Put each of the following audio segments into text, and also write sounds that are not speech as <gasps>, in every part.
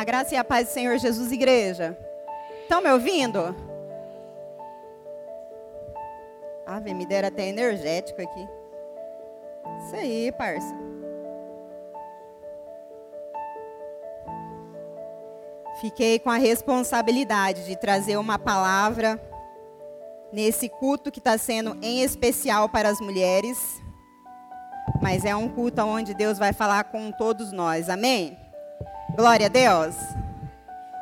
A graça e a paz do Senhor Jesus, igreja. Estão me ouvindo? Ave, me deram até energético aqui. Isso aí, parça. Fiquei com a responsabilidade de trazer uma palavra nesse culto que está sendo em especial para as mulheres. Mas é um culto onde Deus vai falar com todos nós. Amém? Glória a Deus.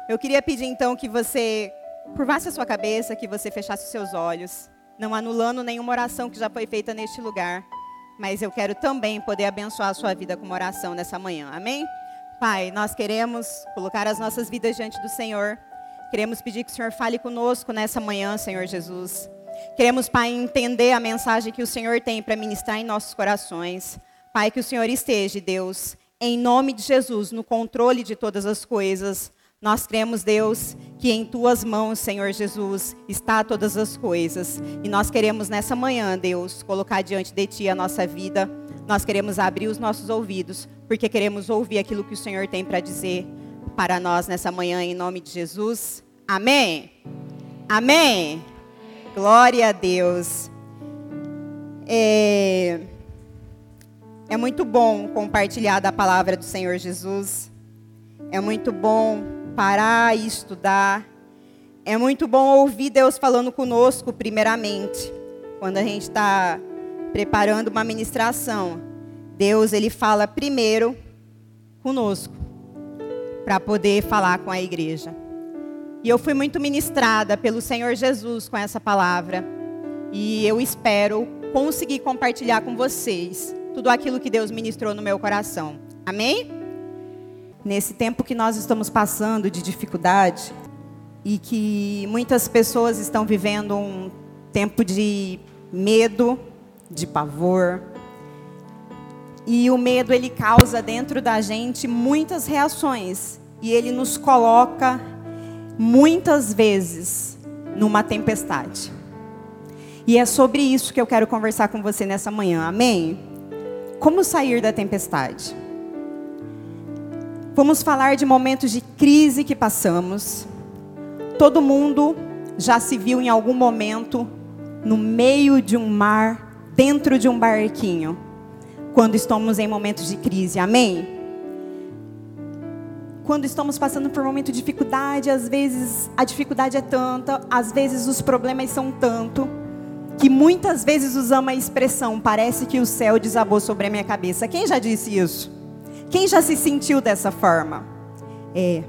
Eu queria pedir então que você curvasse a sua cabeça, que você fechasse os seus olhos, não anulando nenhuma oração que já foi feita neste lugar. Mas eu quero também poder abençoar a sua vida com uma oração nessa manhã. Amém? Pai, nós queremos colocar as nossas vidas diante do Senhor. Queremos pedir que o Senhor fale conosco nessa manhã, Senhor Jesus. Queremos, Pai, entender a mensagem que o Senhor tem para ministrar em nossos corações. Pai, que o Senhor esteja, Deus, em nome de Jesus, no controle de todas as coisas. Nós cremos, Deus, que em tuas mãos, Senhor Jesus, está todas as coisas. E nós queremos nessa manhã, Deus, colocar diante de ti a nossa vida. Nós queremos abrir os nossos ouvidos, porque queremos ouvir aquilo que o Senhor tem para dizer para nós nessa manhã, em nome de Jesus. Amém. Amém. Glória a Deus. É, é muito bom compartilhar da palavra do Senhor Jesus. É muito bom parar e estudar. É muito bom ouvir Deus falando conosco, primeiramente. Quando a gente está preparando uma ministração, Deus ele fala primeiro conosco para poder falar com a igreja. E eu fui muito ministrada pelo Senhor Jesus com essa palavra. E eu espero conseguir compartilhar com vocês tudo aquilo que Deus ministrou no meu coração. Amém? Nesse tempo que nós estamos passando de dificuldade e que muitas pessoas estão vivendo um tempo de medo, de pavor. E o medo ele causa dentro da gente muitas reações e ele nos coloca muitas vezes numa tempestade. E é sobre isso que eu quero conversar com você nessa manhã, amém? Como sair da tempestade? Vamos falar de momentos de crise que passamos. Todo mundo já se viu em algum momento no meio de um mar, dentro de um barquinho, quando estamos em momentos de crise, amém? quando estamos passando por um momento de dificuldade, às vezes a dificuldade é tanta, às vezes os problemas são tanto, que muitas vezes usamos a expressão: parece que o céu desabou sobre a minha cabeça. Quem já disse isso? Quem já se sentiu dessa forma? É,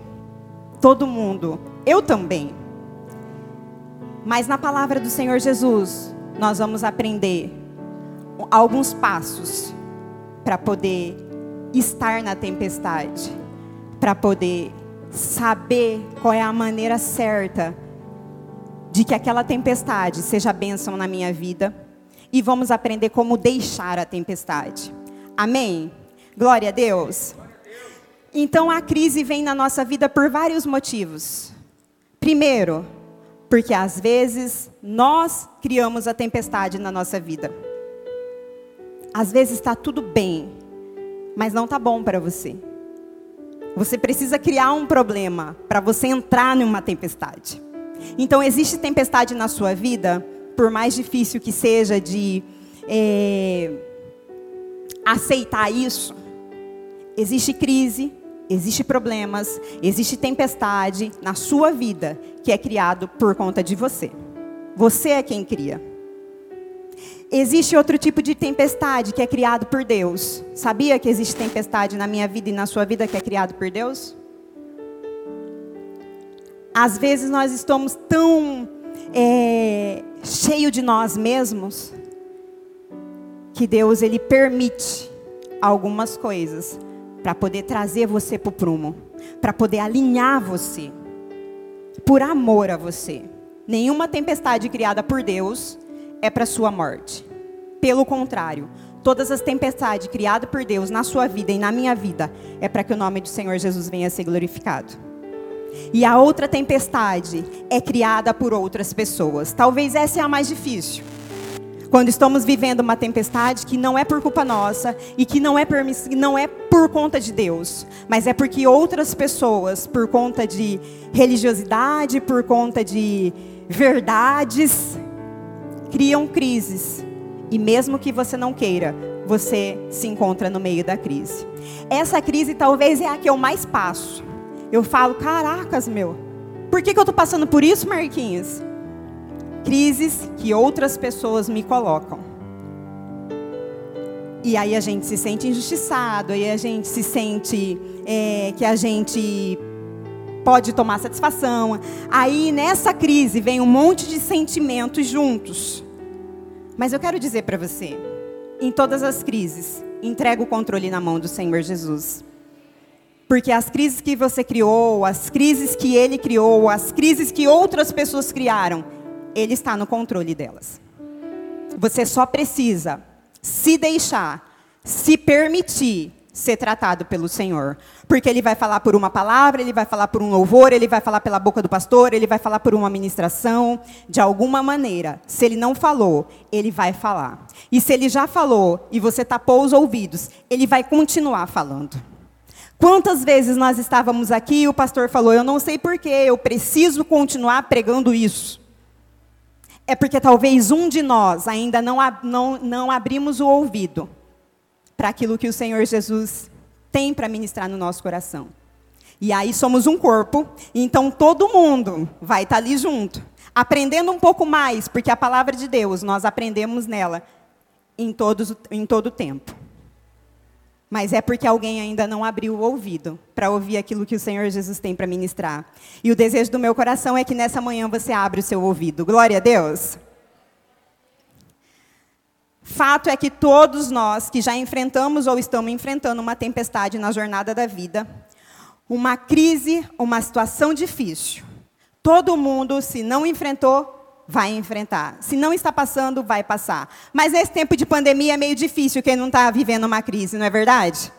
todo mundo. Eu também. Mas na palavra do Senhor Jesus, nós vamos aprender alguns passos para poder estar na tempestade para poder saber qual é a maneira certa de que aquela tempestade seja bênção na minha vida e vamos aprender como deixar a tempestade. Amém? Glória a Deus. Então a crise vem na nossa vida por vários motivos. Primeiro, porque às vezes nós criamos a tempestade na nossa vida. Às vezes está tudo bem, mas não está bom para você. Você precisa criar um problema para você entrar numa tempestade. Então, existe tempestade na sua vida, por mais difícil que seja de é, aceitar isso. Existe crise, existe problemas, existe tempestade na sua vida que é criado por conta de você. Você é quem cria. Existe outro tipo de tempestade que é criado por Deus. Sabia que existe tempestade na minha vida e na sua vida que é criado por Deus? Às vezes nós estamos tão é, cheio de nós mesmos que Deus ele permite algumas coisas para poder trazer você para o prumo, para poder alinhar você, por amor a você. Nenhuma tempestade criada por Deus é para sua morte. Pelo contrário, todas as tempestades criadas por Deus na sua vida e na minha vida é para que o nome do Senhor Jesus venha a ser glorificado. E a outra tempestade é criada por outras pessoas. Talvez essa é a mais difícil. Quando estamos vivendo uma tempestade que não é por culpa nossa e que não é, não é por conta de Deus, mas é porque outras pessoas, por conta de religiosidade, por conta de verdades, criam crises. E mesmo que você não queira, você se encontra no meio da crise. Essa crise talvez é a que eu mais passo. Eu falo, caracas, meu, por que, que eu estou passando por isso, Marquinhos? crises que outras pessoas me colocam. E aí a gente se sente injustiçado, aí a gente se sente é, que a gente pode tomar satisfação. Aí nessa crise vem um monte de sentimentos juntos. Mas eu quero dizer para você, em todas as crises, entrega o controle na mão do Senhor Jesus. Porque as crises que você criou, as crises que ele criou, as crises que outras pessoas criaram, ele está no controle delas. Você só precisa se deixar, se permitir ser tratado pelo Senhor. Porque Ele vai falar por uma palavra, Ele vai falar por um louvor, Ele vai falar pela boca do pastor, Ele vai falar por uma ministração. De alguma maneira, se Ele não falou, Ele vai falar. E se Ele já falou e você tapou os ouvidos, Ele vai continuar falando. Quantas vezes nós estávamos aqui e o pastor falou: Eu não sei porquê, eu preciso continuar pregando isso é porque talvez um de nós ainda não, não, não abrimos o ouvido para aquilo que o Senhor Jesus tem para ministrar no nosso coração. E aí somos um corpo, então todo mundo vai estar tá ali junto, aprendendo um pouco mais, porque a palavra de Deus, nós aprendemos nela em, todos, em todo o tempo. Mas é porque alguém ainda não abriu o ouvido para ouvir aquilo que o Senhor Jesus tem para ministrar. E o desejo do meu coração é que nessa manhã você abra o seu ouvido. Glória a Deus. Fato é que todos nós que já enfrentamos ou estamos enfrentando uma tempestade na jornada da vida, uma crise, uma situação difícil, todo mundo, se não enfrentou, vai enfrentar. Se não está passando, vai passar. Mas nesse tempo de pandemia é meio difícil quem não está vivendo uma crise, não é verdade?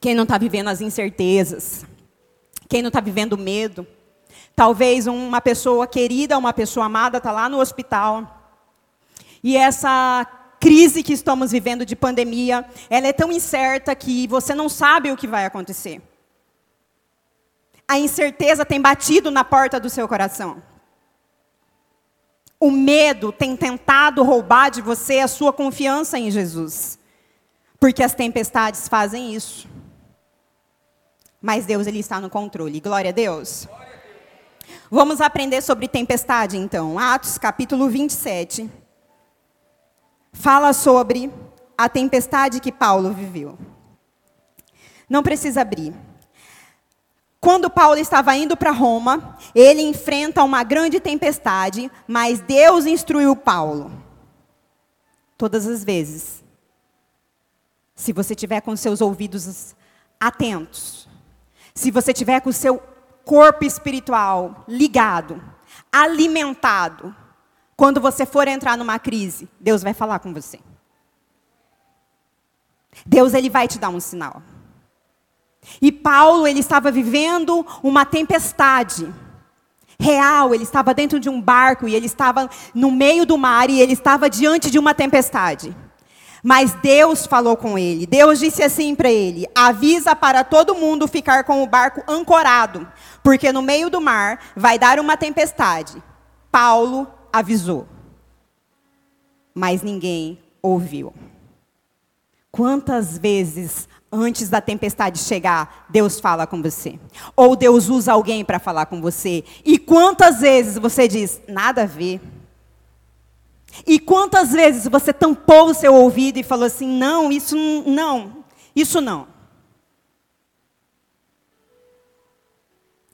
Quem não está vivendo as incertezas, quem não está vivendo medo. Talvez uma pessoa querida, uma pessoa amada está lá no hospital. E essa crise que estamos vivendo de pandemia, ela é tão incerta que você não sabe o que vai acontecer a incerteza tem batido na porta do seu coração. O medo tem tentado roubar de você a sua confiança em Jesus. Porque as tempestades fazem isso. Mas Deus ele está no controle. Glória a Deus. Vamos aprender sobre tempestade então. Atos capítulo 27. Fala sobre a tempestade que Paulo viveu. Não precisa abrir. Quando Paulo estava indo para Roma, ele enfrenta uma grande tempestade, mas Deus instruiu Paulo. Todas as vezes. Se você tiver com seus ouvidos atentos, se você tiver com o seu corpo espiritual ligado, alimentado, quando você for entrar numa crise, Deus vai falar com você. Deus ele vai te dar um sinal. E Paulo, ele estava vivendo uma tempestade real, ele estava dentro de um barco e ele estava no meio do mar e ele estava diante de uma tempestade. Mas Deus falou com ele. Deus disse assim para ele: avisa para todo mundo ficar com o barco ancorado, porque no meio do mar vai dar uma tempestade. Paulo avisou, mas ninguém ouviu. Quantas vezes antes da tempestade chegar, Deus fala com você. Ou Deus usa alguém para falar com você. E quantas vezes você diz, nada a ver. E quantas vezes você tampou o seu ouvido e falou assim: não, isso não, isso não.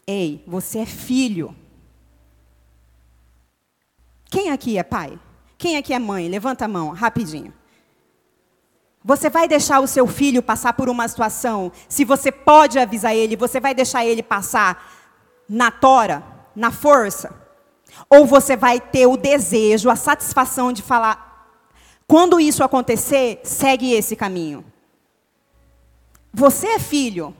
Ei, você é filho. Quem aqui é pai? Quem aqui é mãe? Levanta a mão, rapidinho. Você vai deixar o seu filho passar por uma situação, se você pode avisar ele, você vai deixar ele passar na tora, na força? Ou você vai ter o desejo, a satisfação de falar: quando isso acontecer, segue esse caminho? Você é filho,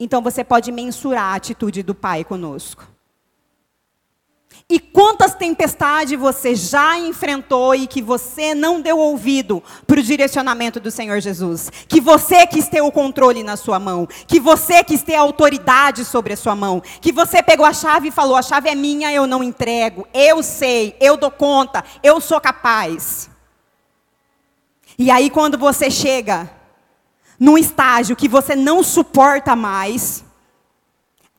então você pode mensurar a atitude do pai conosco. E quantas tempestades você já enfrentou e que você não deu ouvido para o direcionamento do Senhor Jesus? Que você quis ter o controle na sua mão, que você quis ter a autoridade sobre a sua mão, que você pegou a chave e falou: a chave é minha, eu não entrego, eu sei, eu dou conta, eu sou capaz. E aí, quando você chega num estágio que você não suporta mais,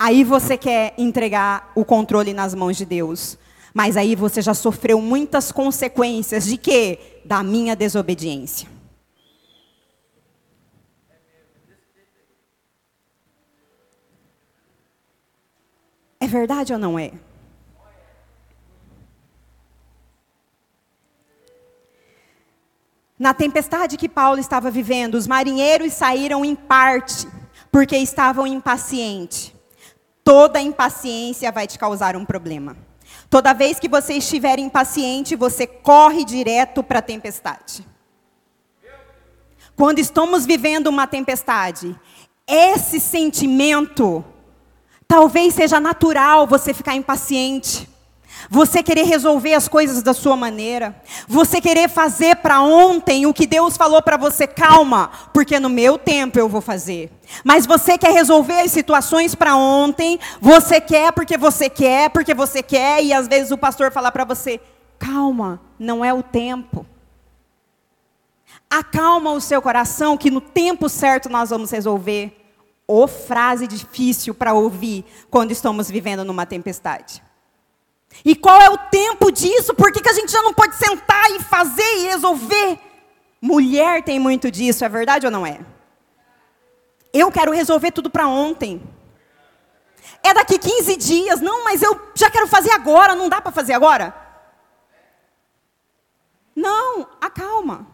Aí você quer entregar o controle nas mãos de Deus. Mas aí você já sofreu muitas consequências de quê? Da minha desobediência. É verdade ou não é? Na tempestade que Paulo estava vivendo, os marinheiros saíram em parte, porque estavam impacientes. Toda impaciência vai te causar um problema. Toda vez que você estiver impaciente, você corre direto para a tempestade. Quando estamos vivendo uma tempestade, esse sentimento talvez seja natural você ficar impaciente. Você querer resolver as coisas da sua maneira. Você querer fazer para ontem o que Deus falou para você, calma, porque no meu tempo eu vou fazer. Mas você quer resolver as situações para ontem, você quer porque você quer, porque você quer, e às vezes o pastor fala para você, calma, não é o tempo. Acalma o seu coração que no tempo certo nós vamos resolver. Ou frase difícil para ouvir quando estamos vivendo numa tempestade. E qual é o tempo disso? Por que, que a gente já não pode sentar e fazer e resolver? Mulher tem muito disso, é verdade ou não é? Eu quero resolver tudo para ontem. É daqui 15 dias. Não, mas eu já quero fazer agora. Não dá para fazer agora? Não, acalma.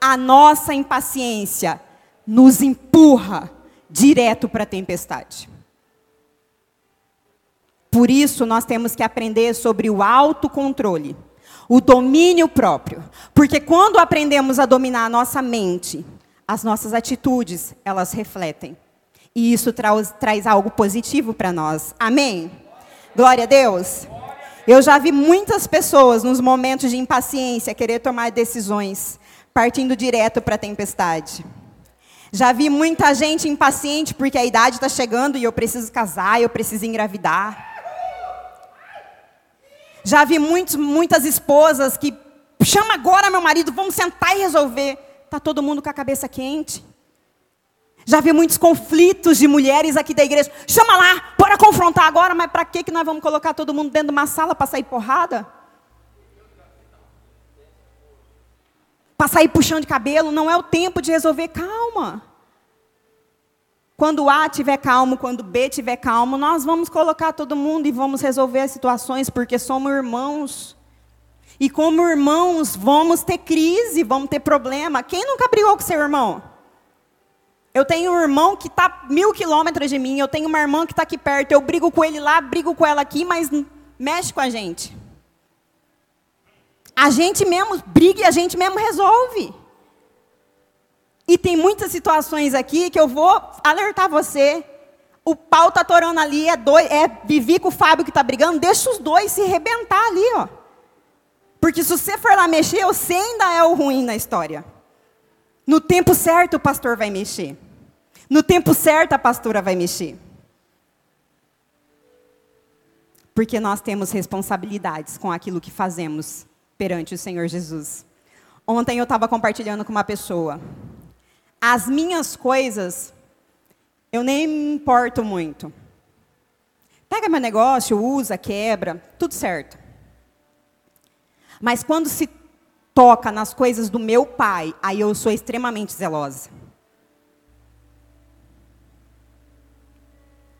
A nossa impaciência nos empurra direto para a tempestade. Por isso, nós temos que aprender sobre o autocontrole, o domínio próprio. Porque quando aprendemos a dominar a nossa mente, as nossas atitudes, elas refletem. E isso traz, traz algo positivo para nós. Amém? Glória a Deus. Eu já vi muitas pessoas nos momentos de impaciência querer tomar decisões, partindo direto para a tempestade. Já vi muita gente impaciente porque a idade está chegando e eu preciso casar, eu preciso engravidar. Já vi muitos, muitas esposas que chama agora meu marido, vamos sentar e resolver. Tá todo mundo com a cabeça quente. Já vi muitos conflitos de mulheres aqui da igreja. Chama lá, bora confrontar agora, mas para que que nós vamos colocar todo mundo dentro de uma sala para sair porrada? Para sair puxando de cabelo, não é o tempo de resolver, calma. Quando A tiver calmo, quando B tiver calmo, nós vamos colocar todo mundo e vamos resolver as situações, porque somos irmãos. E como irmãos, vamos ter crise, vamos ter problema. Quem nunca brigou com seu irmão? Eu tenho um irmão que está mil quilômetros de mim, eu tenho uma irmã que está aqui perto, eu brigo com ele lá, brigo com ela aqui, mas mexe com a gente. A gente mesmo briga e a gente mesmo resolve. E tem muitas situações aqui que eu vou alertar você. O pau está torando ali, é, dois, é Vivi com o Fábio que está brigando, deixa os dois se rebentar ali, ó. Porque se você for lá mexer, você ainda é o ruim na história. No tempo certo o pastor vai mexer. No tempo certo a pastora vai mexer. Porque nós temos responsabilidades com aquilo que fazemos perante o Senhor Jesus. Ontem eu estava compartilhando com uma pessoa. As minhas coisas, eu nem me importo muito. Pega meu negócio, usa, quebra, tudo certo. Mas quando se toca nas coisas do meu pai, aí eu sou extremamente zelosa.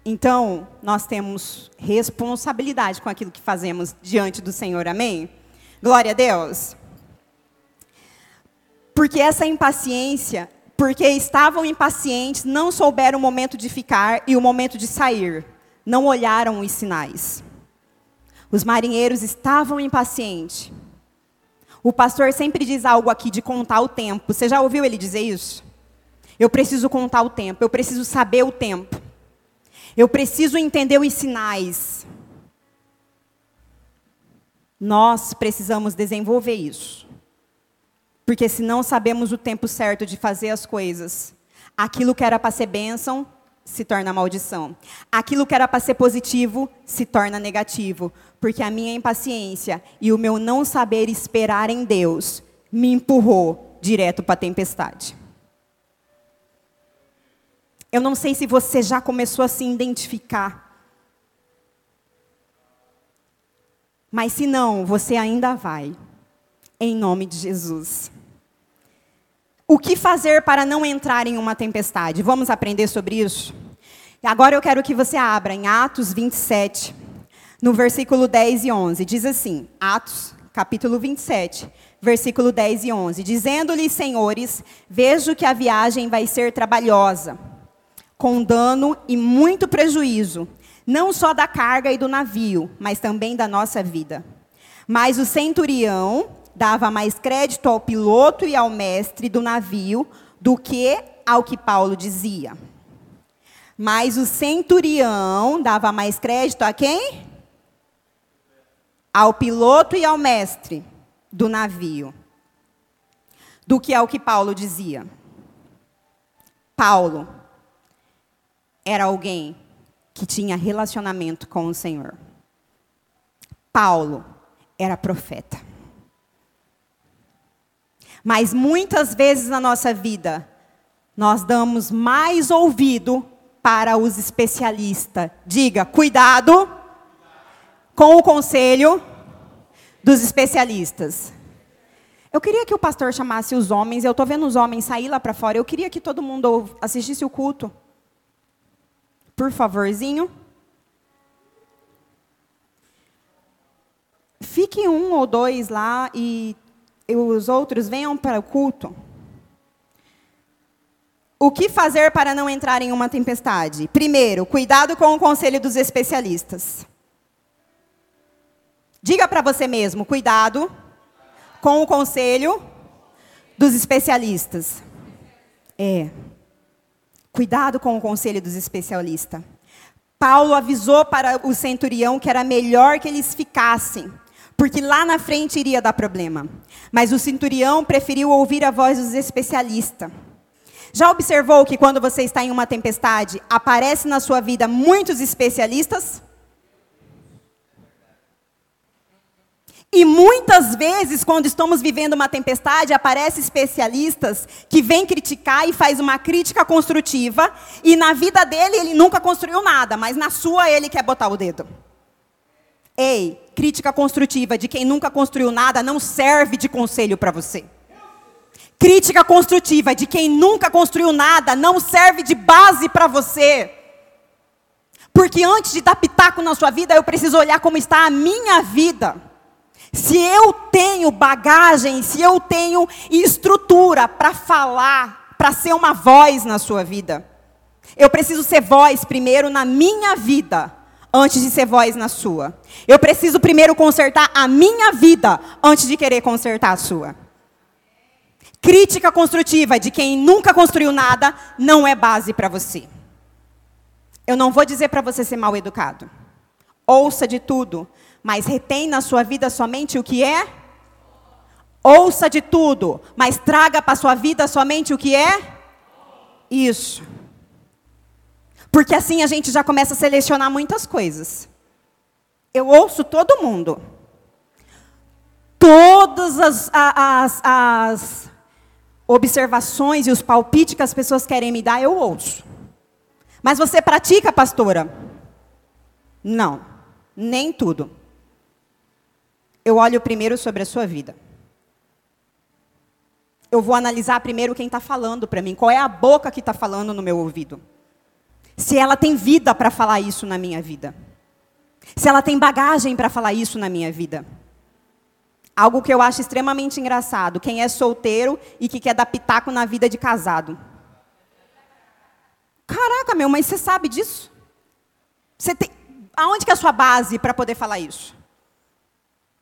Então, nós temos responsabilidade com aquilo que fazemos diante do Senhor, amém? Glória a Deus. Porque essa impaciência, porque estavam impacientes, não souberam o momento de ficar e o momento de sair, não olharam os sinais. Os marinheiros estavam impacientes. O pastor sempre diz algo aqui de contar o tempo. Você já ouviu ele dizer isso? Eu preciso contar o tempo, eu preciso saber o tempo. Eu preciso entender os sinais. Nós precisamos desenvolver isso. Porque se não sabemos o tempo certo de fazer as coisas, aquilo que era para ser bênção se torna maldição. Aquilo que era para ser positivo se torna negativo, porque a minha impaciência e o meu não saber esperar em Deus me empurrou direto para a tempestade. Eu não sei se você já começou a se identificar. Mas se não, você ainda vai. Em nome de Jesus. O que fazer para não entrar em uma tempestade? Vamos aprender sobre isso? Agora eu quero que você abra em Atos 27, no versículo 10 e 11. Diz assim: Atos, capítulo 27, versículo 10 e 11. Dizendo-lhes, senhores, vejo que a viagem vai ser trabalhosa, com dano e muito prejuízo, não só da carga e do navio, mas também da nossa vida. Mas o centurião dava mais crédito ao piloto e ao mestre do navio do que ao que Paulo dizia. Mas o centurião dava mais crédito a quem? Ao piloto e ao mestre do navio do que ao que Paulo dizia. Paulo era alguém que tinha relacionamento com o Senhor. Paulo era profeta. Mas muitas vezes na nossa vida, nós damos mais ouvido para os especialistas. Diga, cuidado com o conselho dos especialistas. Eu queria que o pastor chamasse os homens, eu estou vendo os homens sair lá para fora, eu queria que todo mundo assistisse o culto. Por favorzinho. Fique um ou dois lá e os outros venham para o culto. O que fazer para não entrar em uma tempestade? Primeiro, cuidado com o conselho dos especialistas. Diga para você mesmo, cuidado com o conselho dos especialistas. É. Cuidado com o conselho dos especialistas. Paulo avisou para o centurião que era melhor que eles ficassem, porque lá na frente iria dar problema. Mas o centurião preferiu ouvir a voz dos especialistas. Já observou que quando você está em uma tempestade, aparece na sua vida muitos especialistas? E muitas vezes, quando estamos vivendo uma tempestade, aparecem especialistas que vêm criticar e faz uma crítica construtiva, e na vida dele ele nunca construiu nada, mas na sua ele quer botar o dedo. Ei, crítica construtiva de quem nunca construiu nada não serve de conselho para você. Crítica construtiva de quem nunca construiu nada não serve de base para você. Porque antes de dar pitaco na sua vida, eu preciso olhar como está a minha vida. Se eu tenho bagagem, se eu tenho estrutura para falar, para ser uma voz na sua vida. Eu preciso ser voz primeiro na minha vida antes de ser voz na sua. Eu preciso primeiro consertar a minha vida antes de querer consertar a sua. Crítica construtiva de quem nunca construiu nada não é base para você. Eu não vou dizer para você ser mal educado. Ouça de tudo, mas retém na sua vida somente o que é. Ouça de tudo, mas traga para a sua vida somente o que é. Isso. Porque assim a gente já começa a selecionar muitas coisas. Eu ouço todo mundo. Todas as, as, as observações e os palpites que as pessoas querem me dar, eu ouço. Mas você pratica, pastora? Não, nem tudo. Eu olho primeiro sobre a sua vida. Eu vou analisar primeiro quem está falando para mim, qual é a boca que está falando no meu ouvido se ela tem vida para falar isso na minha vida. Se ela tem bagagem para falar isso na minha vida. Algo que eu acho extremamente engraçado, quem é solteiro e que quer dar pitaco na vida de casado. Caraca, meu, mas você sabe disso? Você tem aonde que é a sua base para poder falar isso?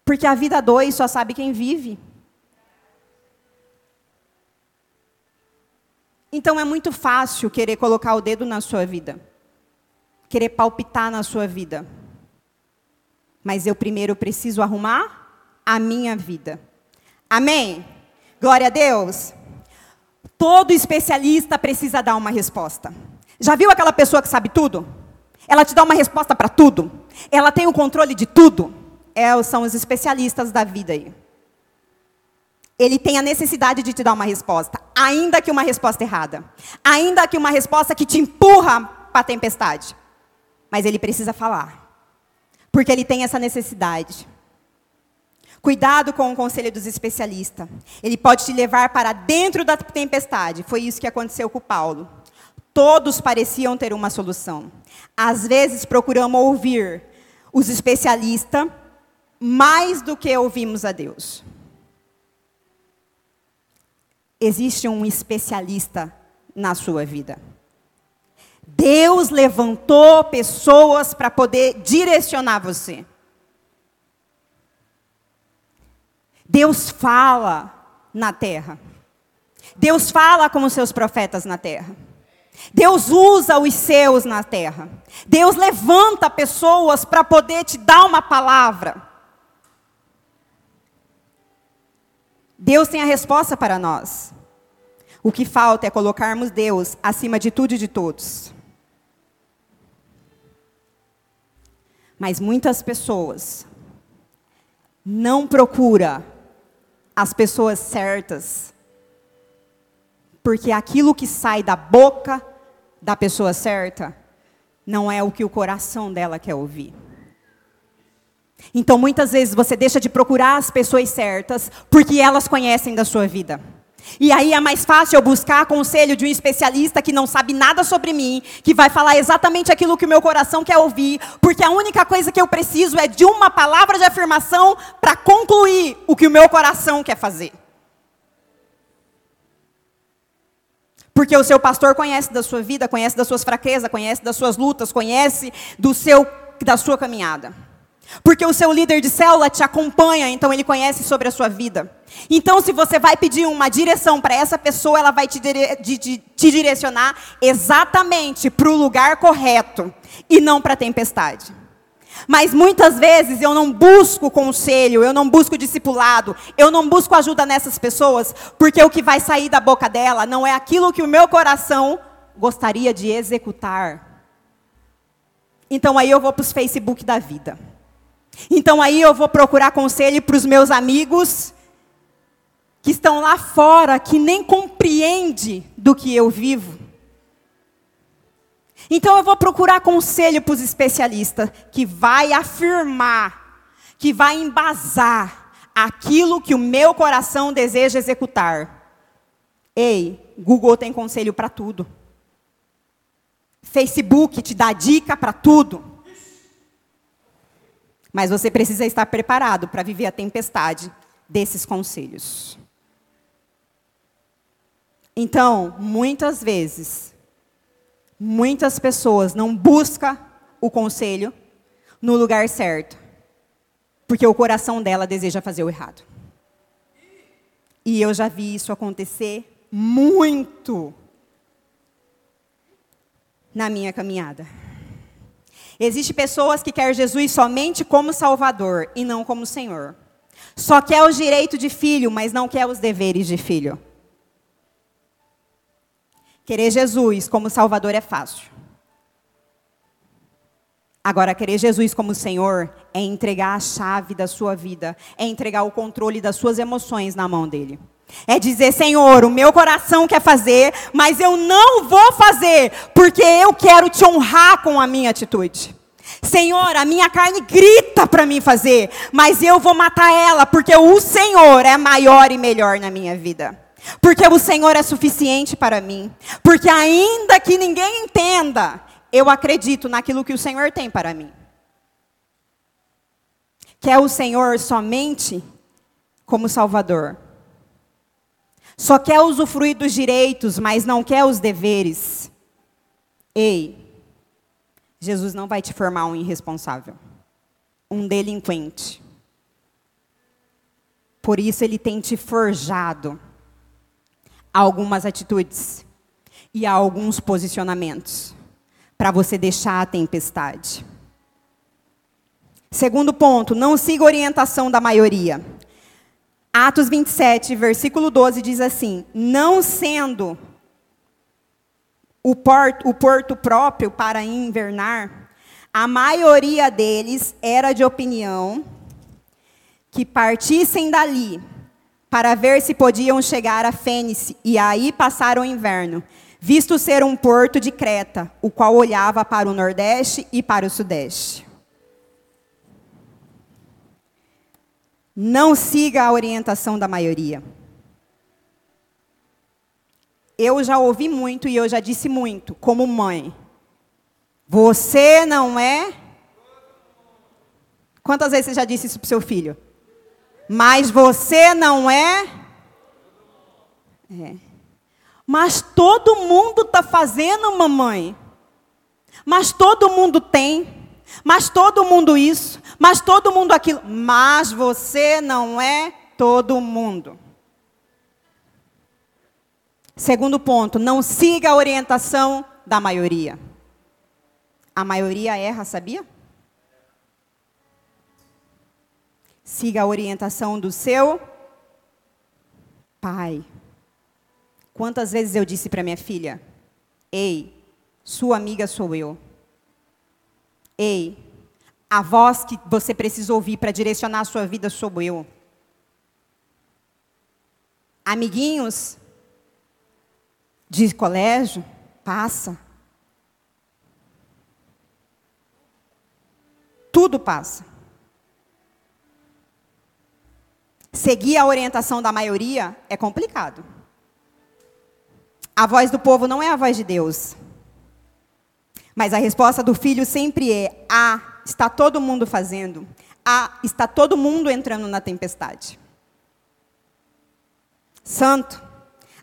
Porque a vida dois só sabe quem vive. Então é muito fácil querer colocar o dedo na sua vida. querer palpitar na sua vida. Mas eu primeiro preciso arrumar a minha vida. Amém? Glória a Deus. Todo especialista precisa dar uma resposta. Já viu aquela pessoa que sabe tudo? Ela te dá uma resposta para tudo. Ela tem o controle de tudo. É, são os especialistas da vida aí. Ele tem a necessidade de te dar uma resposta, ainda que uma resposta errada, ainda que uma resposta que te empurra para a tempestade. Mas ele precisa falar, porque ele tem essa necessidade. Cuidado com o conselho dos especialistas. Ele pode te levar para dentro da tempestade. Foi isso que aconteceu com Paulo. Todos pareciam ter uma solução. Às vezes procuramos ouvir os especialistas mais do que ouvimos a Deus. Existe um especialista na sua vida. Deus levantou pessoas para poder direcionar você. Deus fala na terra. Deus fala com os seus profetas na terra. Deus usa os seus na terra. Deus levanta pessoas para poder te dar uma palavra. Deus tem a resposta para nós. O que falta é colocarmos Deus acima de tudo e de todos. Mas muitas pessoas não procuram as pessoas certas, porque aquilo que sai da boca da pessoa certa não é o que o coração dela quer ouvir. Então, muitas vezes você deixa de procurar as pessoas certas porque elas conhecem da sua vida. E aí é mais fácil eu buscar conselho de um especialista que não sabe nada sobre mim, que vai falar exatamente aquilo que o meu coração quer ouvir, porque a única coisa que eu preciso é de uma palavra de afirmação para concluir o que o meu coração quer fazer. Porque o seu pastor conhece da sua vida, conhece das suas fraquezas, conhece das suas lutas, conhece do seu da sua caminhada. Porque o seu líder de célula te acompanha, então ele conhece sobre a sua vida. Então, se você vai pedir uma direção para essa pessoa, ela vai te, dire te, te direcionar exatamente para o lugar correto e não para a tempestade. Mas muitas vezes eu não busco conselho, eu não busco discipulado, eu não busco ajuda nessas pessoas, porque o que vai sair da boca dela não é aquilo que o meu coração gostaria de executar. Então aí eu vou para os Facebook da vida. Então aí eu vou procurar conselho para os meus amigos que estão lá fora, que nem compreende do que eu vivo. Então eu vou procurar conselho para os especialistas que vai afirmar, que vai embasar aquilo que o meu coração deseja executar. Ei, Google tem conselho para tudo. Facebook te dá dica para tudo. Mas você precisa estar preparado para viver a tempestade desses conselhos. Então, muitas vezes, muitas pessoas não buscam o conselho no lugar certo, porque o coração dela deseja fazer o errado. E eu já vi isso acontecer muito na minha caminhada. Existem pessoas que querem Jesus somente como Salvador e não como Senhor. Só quer o direito de filho, mas não quer os deveres de filho. Querer Jesus como Salvador é fácil. Agora, querer Jesus como Senhor é entregar a chave da sua vida, é entregar o controle das suas emoções na mão dele. É dizer, Senhor, o meu coração quer fazer, mas eu não vou fazer, porque eu quero te honrar com a minha atitude. Senhor, a minha carne grita para mim fazer, mas eu vou matar ela, porque o Senhor é maior e melhor na minha vida. Porque o Senhor é suficiente para mim. Porque ainda que ninguém entenda, eu acredito naquilo que o Senhor tem para mim. Quer o Senhor somente como Salvador. Só quer usufruir dos direitos, mas não quer os deveres. Ei, Jesus não vai te formar um irresponsável, um delinquente. Por isso ele tem te forjado algumas atitudes e alguns posicionamentos para você deixar a tempestade. Segundo ponto, não siga orientação da maioria. Atos 27, versículo 12 diz assim: Não sendo o porto, o porto próprio para invernar, a maioria deles era de opinião que partissem dali para ver se podiam chegar a Fênice e aí passar o inverno, visto ser um porto de Creta, o qual olhava para o nordeste e para o sudeste. Não siga a orientação da maioria. Eu já ouvi muito e eu já disse muito, como mãe. Você não é. Quantas vezes você já disse isso para seu filho? Mas você não é. É. Mas todo mundo está fazendo, mamãe. Mas todo mundo tem. Mas todo mundo isso. Mas todo mundo aquilo. Mas você não é todo mundo. Segundo ponto, não siga a orientação da maioria. A maioria erra, sabia? Siga a orientação do seu pai. Quantas vezes eu disse para minha filha: Ei, sua amiga sou eu. Ei, a voz que você precisa ouvir para direcionar a sua vida sou eu. Amiguinhos de colégio, passa. Tudo passa. Seguir a orientação da maioria é complicado. A voz do povo não é a voz de Deus. Mas a resposta do filho sempre é: Ah, está todo mundo fazendo. Ah, está todo mundo entrando na tempestade. Santo,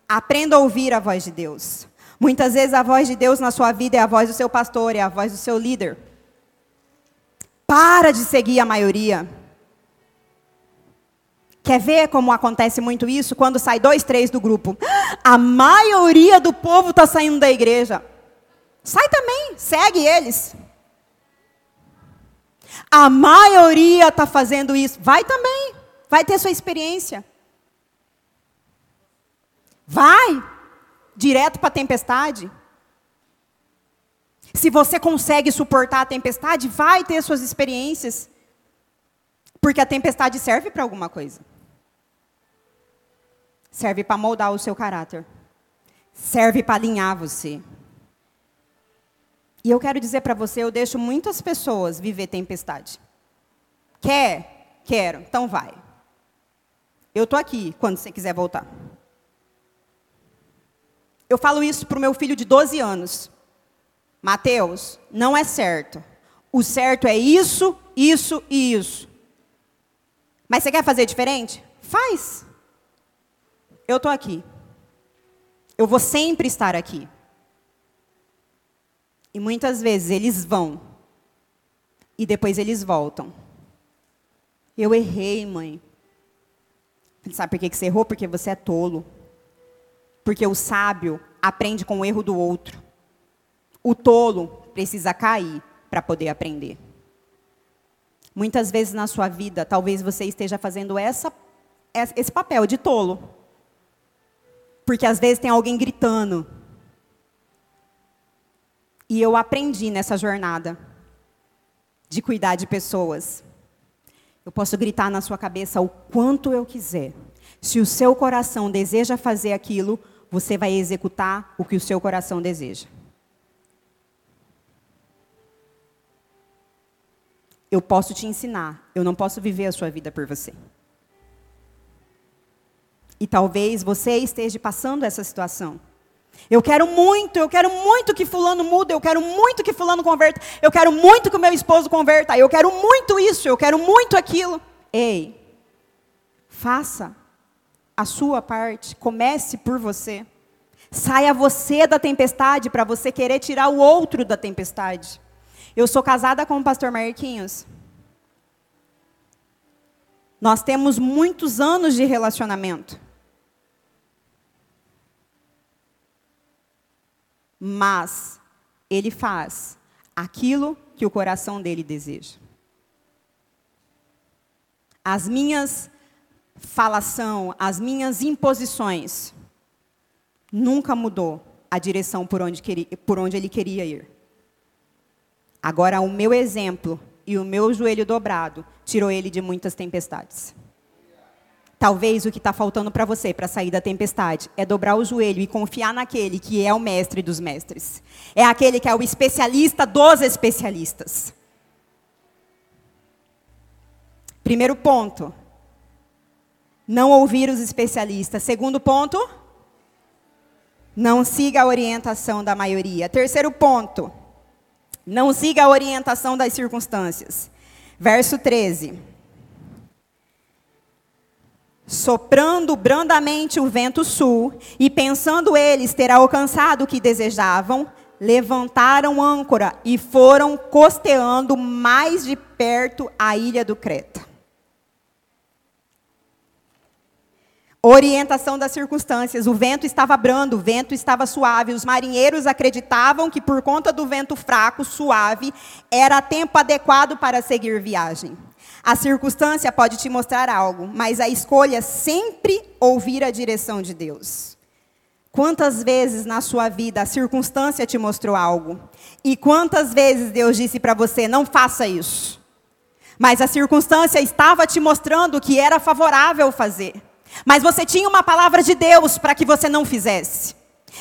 aprenda a ouvir a voz de Deus. Muitas vezes a voz de Deus na sua vida é a voz do seu pastor, é a voz do seu líder. Para de seguir a maioria. Quer ver como acontece muito isso? Quando sai dois, três do grupo. <gasps> A maioria do povo está saindo da igreja. Sai também, segue eles. A maioria está fazendo isso. Vai também. Vai ter sua experiência. Vai direto para a tempestade. Se você consegue suportar a tempestade, vai ter suas experiências. Porque a tempestade serve para alguma coisa. Serve para moldar o seu caráter. Serve para alinhar você. E eu quero dizer para você, eu deixo muitas pessoas viver tempestade. Quer? Quero. Então vai. Eu estou aqui quando você quiser voltar. Eu falo isso para o meu filho de 12 anos. Mateus, não é certo. O certo é isso, isso e isso. Mas você quer fazer diferente? Faz. Eu estou aqui. Eu vou sempre estar aqui. E muitas vezes eles vão. E depois eles voltam. Eu errei, mãe. Sabe por que você errou? Porque você é tolo. Porque o sábio aprende com o erro do outro. O tolo precisa cair para poder aprender. Muitas vezes na sua vida, talvez você esteja fazendo essa, esse papel de tolo. Porque às vezes tem alguém gritando, e eu aprendi nessa jornada de cuidar de pessoas. Eu posso gritar na sua cabeça o quanto eu quiser. Se o seu coração deseja fazer aquilo, você vai executar o que o seu coração deseja. Eu posso te ensinar, eu não posso viver a sua vida por você. E talvez você esteja passando essa situação. Eu quero muito, eu quero muito que fulano mude, eu quero muito que fulano converta, eu quero muito que o meu esposo converta, eu quero muito isso, eu quero muito aquilo. Ei, faça a sua parte, comece por você. Saia você da tempestade para você querer tirar o outro da tempestade. Eu sou casada com o pastor Marquinhos. Nós temos muitos anos de relacionamento. Mas ele faz aquilo que o coração dele deseja. As minhas falação, as minhas imposições, nunca mudou a direção por onde, queria, por onde ele queria ir. Agora, o meu exemplo e o meu joelho dobrado tirou ele de muitas tempestades. Talvez o que está faltando para você para sair da tempestade é dobrar o joelho e confiar naquele que é o mestre dos mestres. É aquele que é o especialista dos especialistas. Primeiro ponto, não ouvir os especialistas. Segundo ponto, não siga a orientação da maioria. Terceiro ponto, não siga a orientação das circunstâncias. Verso 13. Soprando brandamente o vento sul, e pensando eles ter alcançado o que desejavam, levantaram âncora e foram costeando mais de perto a ilha do Creta. Orientação das circunstâncias. O vento estava brando, o vento estava suave. Os marinheiros acreditavam que, por conta do vento fraco, suave, era tempo adequado para seguir viagem. A circunstância pode te mostrar algo, mas a escolha sempre ouvir a direção de Deus. Quantas vezes na sua vida a circunstância te mostrou algo? E quantas vezes Deus disse para você: não faça isso? Mas a circunstância estava te mostrando que era favorável fazer. Mas você tinha uma palavra de Deus para que você não fizesse.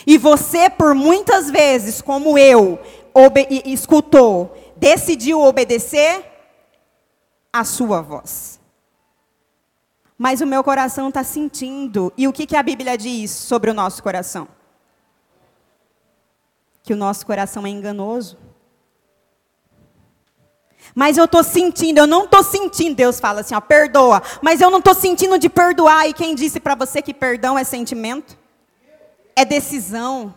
E você, por muitas vezes, como eu, escutou, decidiu obedecer a sua voz. Mas o meu coração está sentindo. E o que, que a Bíblia diz sobre o nosso coração? Que o nosso coração é enganoso. Mas eu estou sentindo, eu não estou sentindo. Deus fala assim, ó, perdoa. Mas eu não estou sentindo de perdoar. E quem disse para você que perdão é sentimento? É decisão.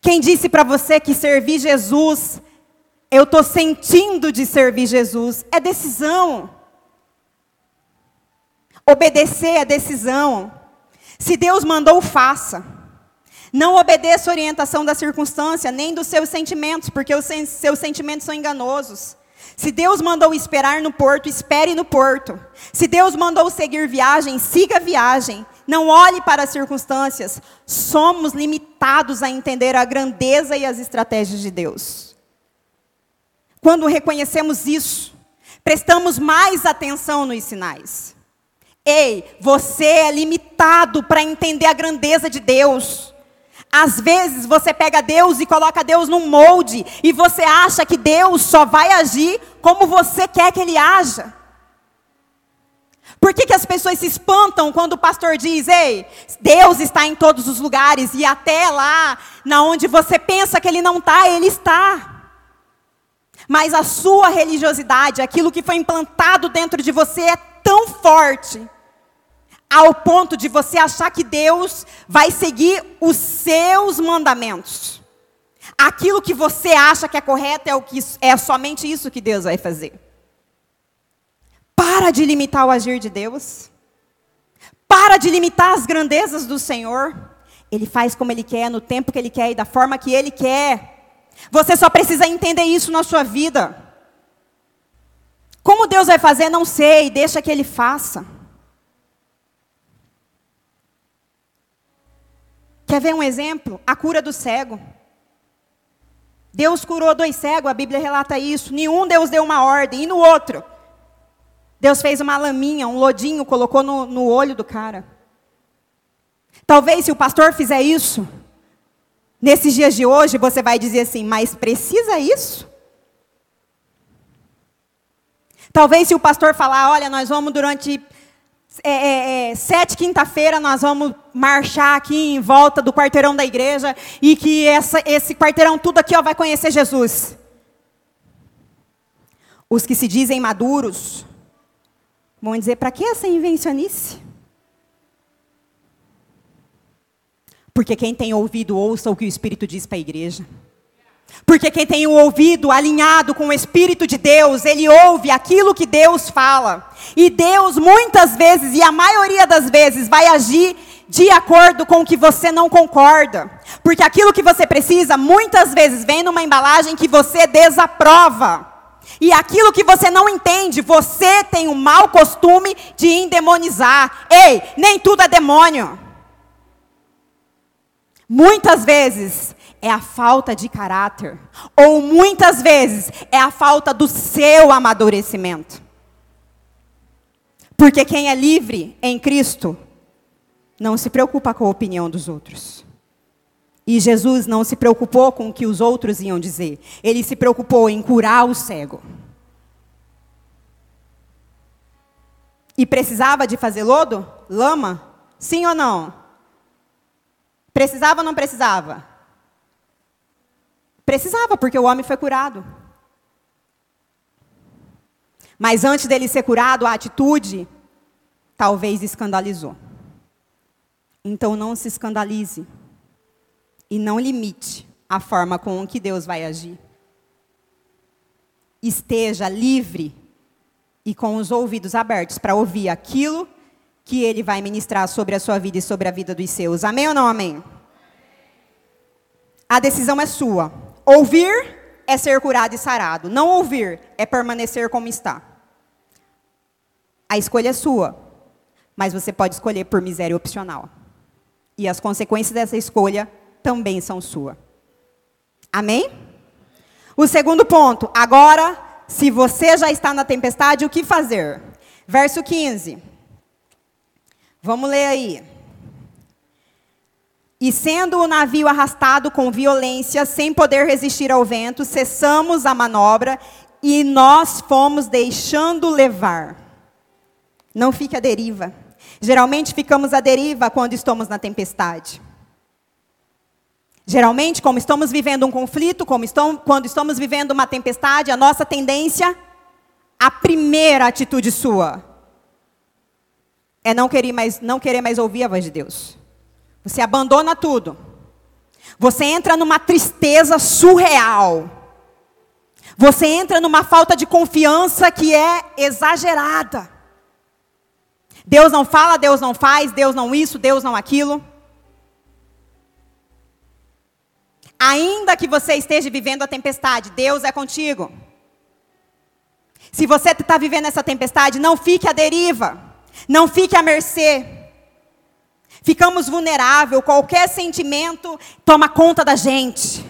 Quem disse para você que servir Jesus, eu estou sentindo de servir Jesus? É decisão. Obedecer é decisão. Se Deus mandou, faça. Não obedeça a orientação da circunstância, nem dos seus sentimentos, porque os seus sentimentos são enganosos. Se Deus mandou esperar no porto, espere no porto. Se Deus mandou seguir viagem, siga a viagem. Não olhe para as circunstâncias. Somos limitados a entender a grandeza e as estratégias de Deus. Quando reconhecemos isso, prestamos mais atenção nos sinais. Ei, você é limitado para entender a grandeza de Deus. Às vezes você pega Deus e coloca Deus num molde e você acha que Deus só vai agir como você quer que ele haja. Por que, que as pessoas se espantam quando o pastor diz, ei, Deus está em todos os lugares e até lá, na onde você pensa que ele não está, ele está. Mas a sua religiosidade, aquilo que foi implantado dentro de você é tão forte ao ponto de você achar que Deus vai seguir os seus mandamentos. Aquilo que você acha que é correto é, o que, é somente isso que Deus vai fazer. Para de limitar o agir de Deus. Para de limitar as grandezas do Senhor. Ele faz como Ele quer, no tempo que Ele quer e da forma que Ele quer. Você só precisa entender isso na sua vida. Como Deus vai fazer, não sei, deixa que Ele faça. Quer ver um exemplo? A cura do cego. Deus curou dois cegos, a Bíblia relata isso. Nenhum Deus deu uma ordem, e no outro? Deus fez uma laminha, um lodinho, colocou no, no olho do cara. Talvez se o pastor fizer isso, nesses dias de hoje, você vai dizer assim, mas precisa isso? Talvez se o pastor falar, olha, nós vamos durante é, é, é, sete quinta-feira nós vamos marchar aqui em volta do quarteirão da igreja e que essa, esse quarteirão tudo aqui ó, vai conhecer Jesus. Os que se dizem maduros vão dizer: para que essa invencionice? Porque quem tem ouvido, ouça o que o Espírito diz para a igreja. Porque quem tem o ouvido alinhado com o Espírito de Deus, ele ouve aquilo que Deus fala. E Deus, muitas vezes, e a maioria das vezes, vai agir de acordo com o que você não concorda. Porque aquilo que você precisa, muitas vezes, vem numa embalagem que você desaprova. E aquilo que você não entende, você tem o mau costume de endemonizar. Ei, nem tudo é demônio. Muitas vezes é a falta de caráter, ou muitas vezes é a falta do seu amadurecimento. Porque quem é livre em Cristo não se preocupa com a opinião dos outros. E Jesus não se preocupou com o que os outros iam dizer. Ele se preocupou em curar o cego. E precisava de fazer lodo? Lama? Sim ou não? Precisava ou não precisava? Precisava, porque o homem foi curado. Mas antes dele ser curado, a atitude talvez escandalizou. Então não se escandalize e não limite a forma com que Deus vai agir. Esteja livre e com os ouvidos abertos para ouvir aquilo que ele vai ministrar sobre a sua vida e sobre a vida dos seus. Amém ou não amém? A decisão é sua. Ouvir é ser curado e sarado. Não ouvir é permanecer como está. A escolha é sua, mas você pode escolher por miséria opcional. E as consequências dessa escolha também são sua. Amém? O segundo ponto, agora, se você já está na tempestade, o que fazer? Verso 15. Vamos ler aí. E sendo o navio arrastado com violência, sem poder resistir ao vento, cessamos a manobra e nós fomos deixando levar. Não fique à deriva. Geralmente ficamos à deriva quando estamos na tempestade. Geralmente, como estamos vivendo um conflito, como estamos, quando estamos vivendo uma tempestade, a nossa tendência, a primeira atitude sua, é não querer mais, não querer mais ouvir a voz de Deus. Você abandona tudo. Você entra numa tristeza surreal. Você entra numa falta de confiança que é exagerada. Deus não fala, Deus não faz, Deus não isso, Deus não aquilo. Ainda que você esteja vivendo a tempestade, Deus é contigo. Se você está vivendo essa tempestade, não fique à deriva. Não fique à mercê. Ficamos vulneráveis, qualquer sentimento toma conta da gente.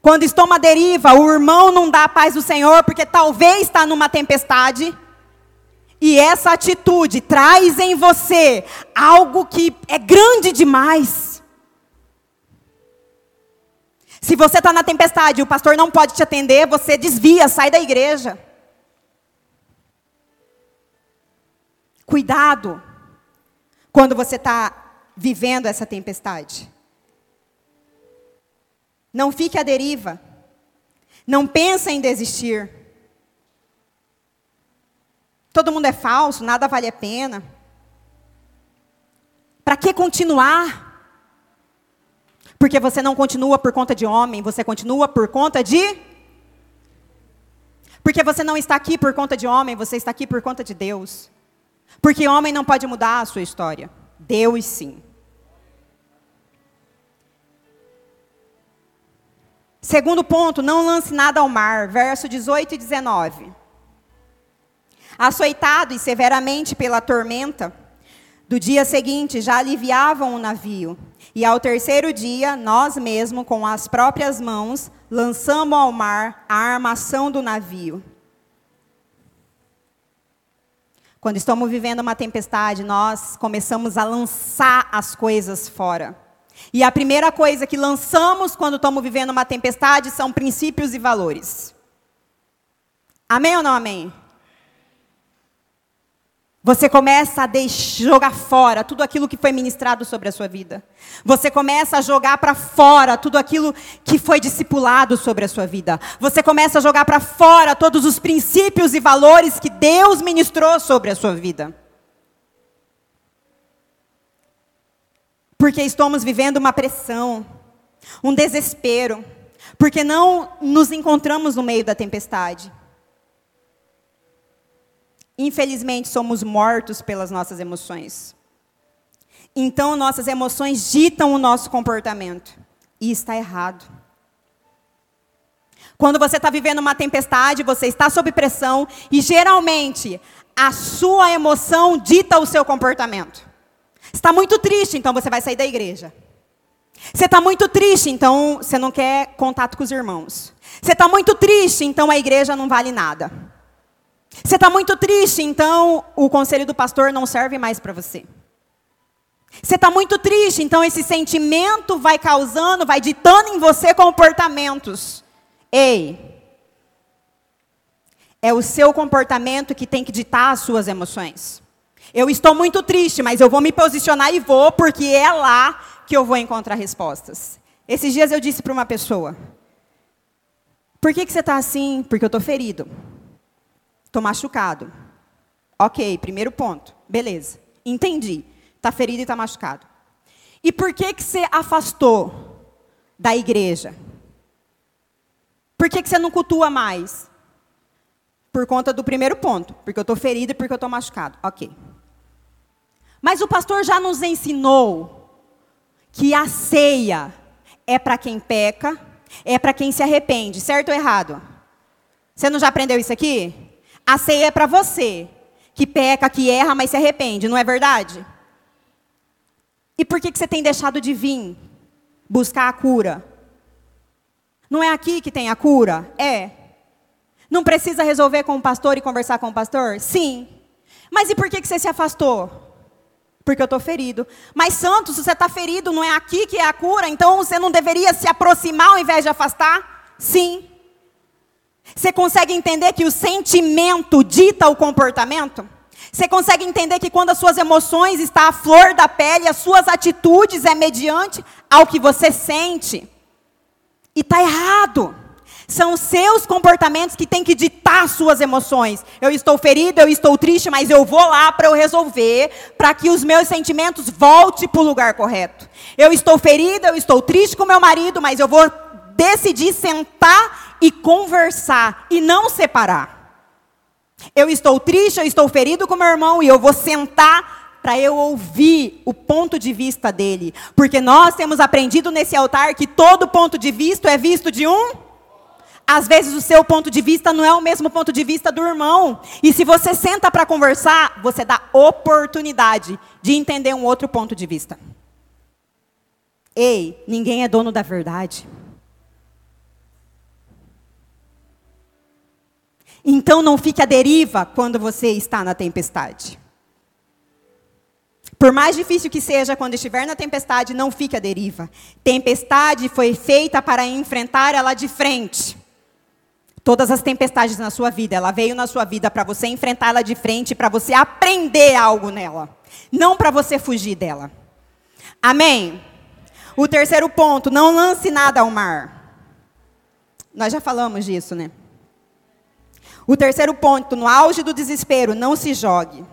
Quando estou à deriva, o irmão não dá a paz do Senhor, porque talvez está numa tempestade. E essa atitude traz em você algo que é grande demais. Se você está na tempestade e o pastor não pode te atender, você desvia, sai da igreja. Cuidado quando você está vivendo essa tempestade. Não fique à deriva. Não pense em desistir. Todo mundo é falso, nada vale a pena. Para que continuar? Porque você não continua por conta de homem, você continua por conta de. Porque você não está aqui por conta de homem, você está aqui por conta de Deus. Porque homem não pode mudar a sua história. Deus sim. Segundo ponto, não lance nada ao mar, verso 18 e 19. Açoitado e severamente pela tormenta, do dia seguinte já aliviavam o navio, e ao terceiro dia, nós mesmos, com as próprias mãos, lançamos ao mar a armação do navio Quando estamos vivendo uma tempestade, nós começamos a lançar as coisas fora. E a primeira coisa que lançamos quando estamos vivendo uma tempestade são princípios e valores. Amém ou não amém? Você começa a jogar fora tudo aquilo que foi ministrado sobre a sua vida. Você começa a jogar para fora tudo aquilo que foi discipulado sobre a sua vida. Você começa a jogar para fora todos os princípios e valores que Deus ministrou sobre a sua vida. Porque estamos vivendo uma pressão, um desespero, porque não nos encontramos no meio da tempestade. Infelizmente, somos mortos pelas nossas emoções. Então, nossas emoções ditam o nosso comportamento. E está errado. Quando você está vivendo uma tempestade, você está sob pressão e geralmente a sua emoção dita o seu comportamento. Está muito triste, então você vai sair da igreja. Você está muito triste, então você não quer contato com os irmãos. Você está muito triste, então a igreja não vale nada. Você está muito triste, então o conselho do pastor não serve mais para você. Você está muito triste, então esse sentimento vai causando, vai ditando em você comportamentos. Ei, é o seu comportamento que tem que ditar as suas emoções. Eu estou muito triste, mas eu vou me posicionar e vou, porque é lá que eu vou encontrar respostas. Esses dias eu disse para uma pessoa: Por que, que você está assim? Porque eu estou ferido. Estou machucado. Ok, primeiro ponto. Beleza. Entendi. Está ferido e está machucado. E por que, que você afastou da igreja? Por que, que você não cultua mais? Por conta do primeiro ponto. Porque eu estou ferido e porque eu estou machucado. Ok. Mas o pastor já nos ensinou que a ceia é para quem peca, é para quem se arrepende, certo ou errado? Você não já aprendeu isso aqui? A ceia é para você, que peca, que erra, mas se arrepende, não é verdade? E por que, que você tem deixado de vir buscar a cura? Não é aqui que tem a cura? É. Não precisa resolver com o pastor e conversar com o pastor? Sim. Mas e por que, que você se afastou? porque eu estou ferido. Mas, Santos, se você está ferido, não é aqui que é a cura, então você não deveria se aproximar ao invés de afastar? Sim. Você consegue entender que o sentimento dita o comportamento? Você consegue entender que quando as suas emoções estão à flor da pele, as suas atitudes é mediante ao que você sente? E está errado. São os seus comportamentos que têm que ditar suas emoções. Eu estou ferido, eu estou triste, mas eu vou lá para eu resolver, para que os meus sentimentos voltem para o lugar correto. Eu estou ferido, eu estou triste com meu marido, mas eu vou decidir sentar e conversar e não separar. Eu estou triste, eu estou ferido com meu irmão e eu vou sentar para eu ouvir o ponto de vista dele, porque nós temos aprendido nesse altar que todo ponto de vista é visto de um às vezes o seu ponto de vista não é o mesmo ponto de vista do irmão. E se você senta para conversar, você dá oportunidade de entender um outro ponto de vista. Ei, ninguém é dono da verdade. Então não fique à deriva quando você está na tempestade. Por mais difícil que seja quando estiver na tempestade, não fique à deriva. Tempestade foi feita para enfrentar ela de frente. Todas as tempestades na sua vida, ela veio na sua vida para você enfrentá-la de frente, para você aprender algo nela, não para você fugir dela. Amém? O terceiro ponto, não lance nada ao mar. Nós já falamos disso, né? O terceiro ponto, no auge do desespero, não se jogue.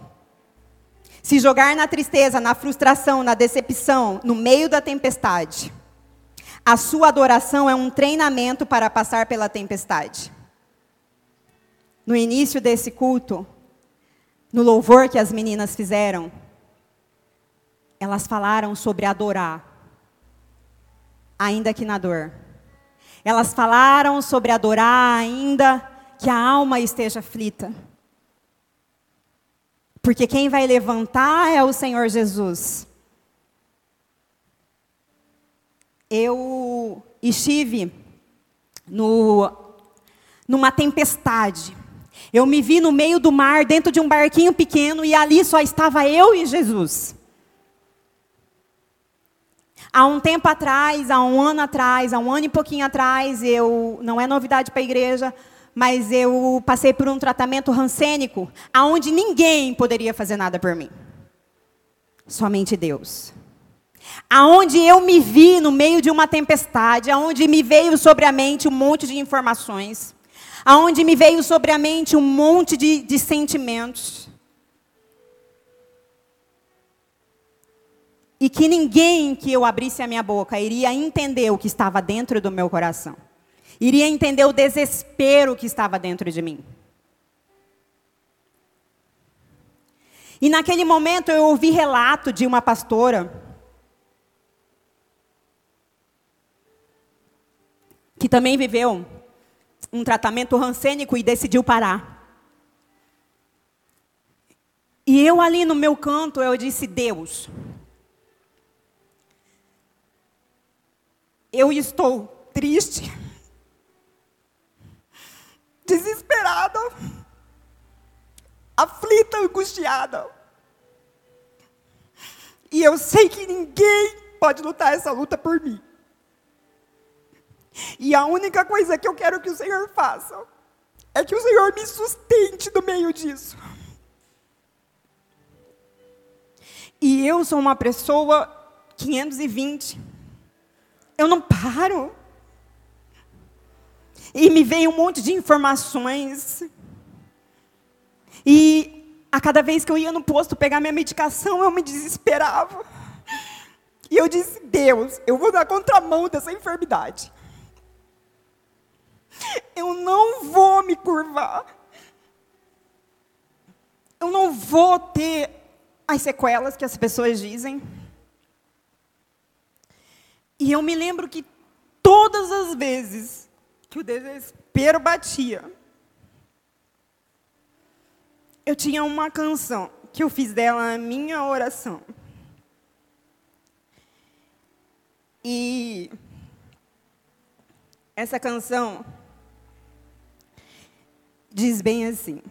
Se jogar na tristeza, na frustração, na decepção, no meio da tempestade. A sua adoração é um treinamento para passar pela tempestade no início desse culto, no louvor que as meninas fizeram, elas falaram sobre adorar, ainda que na dor. Elas falaram sobre adorar, ainda que a alma esteja aflita. Porque quem vai levantar é o Senhor Jesus. Eu estive no, numa tempestade. Eu me vi no meio do mar, dentro de um barquinho pequeno, e ali só estava eu e Jesus. Há um tempo atrás, há um ano atrás, há um ano e pouquinho atrás, eu não é novidade para a igreja, mas eu passei por um tratamento rancênico, aonde ninguém poderia fazer nada por mim. Somente Deus. Aonde eu me vi no meio de uma tempestade, aonde me veio sobre a mente um monte de informações aonde me veio sobre a mente um monte de, de sentimentos. E que ninguém que eu abrisse a minha boca iria entender o que estava dentro do meu coração. Iria entender o desespero que estava dentro de mim. E naquele momento eu ouvi relato de uma pastora que também viveu um tratamento rancênico e decidiu parar. E eu ali no meu canto, eu disse: Deus, eu estou triste, desesperada, aflita, angustiada. E eu sei que ninguém pode lutar essa luta por mim. E a única coisa que eu quero que o Senhor faça é que o Senhor me sustente no meio disso. E eu sou uma pessoa 520. Eu não paro. E me veio um monte de informações. E a cada vez que eu ia no posto pegar minha medicação, eu me desesperava. E eu disse: Deus, eu vou dar contramão dessa enfermidade. Eu não vou me curvar. Eu não vou ter as sequelas que as pessoas dizem. E eu me lembro que todas as vezes que o desespero batia, eu tinha uma canção que eu fiz dela a minha oração. E essa canção diz bem assim: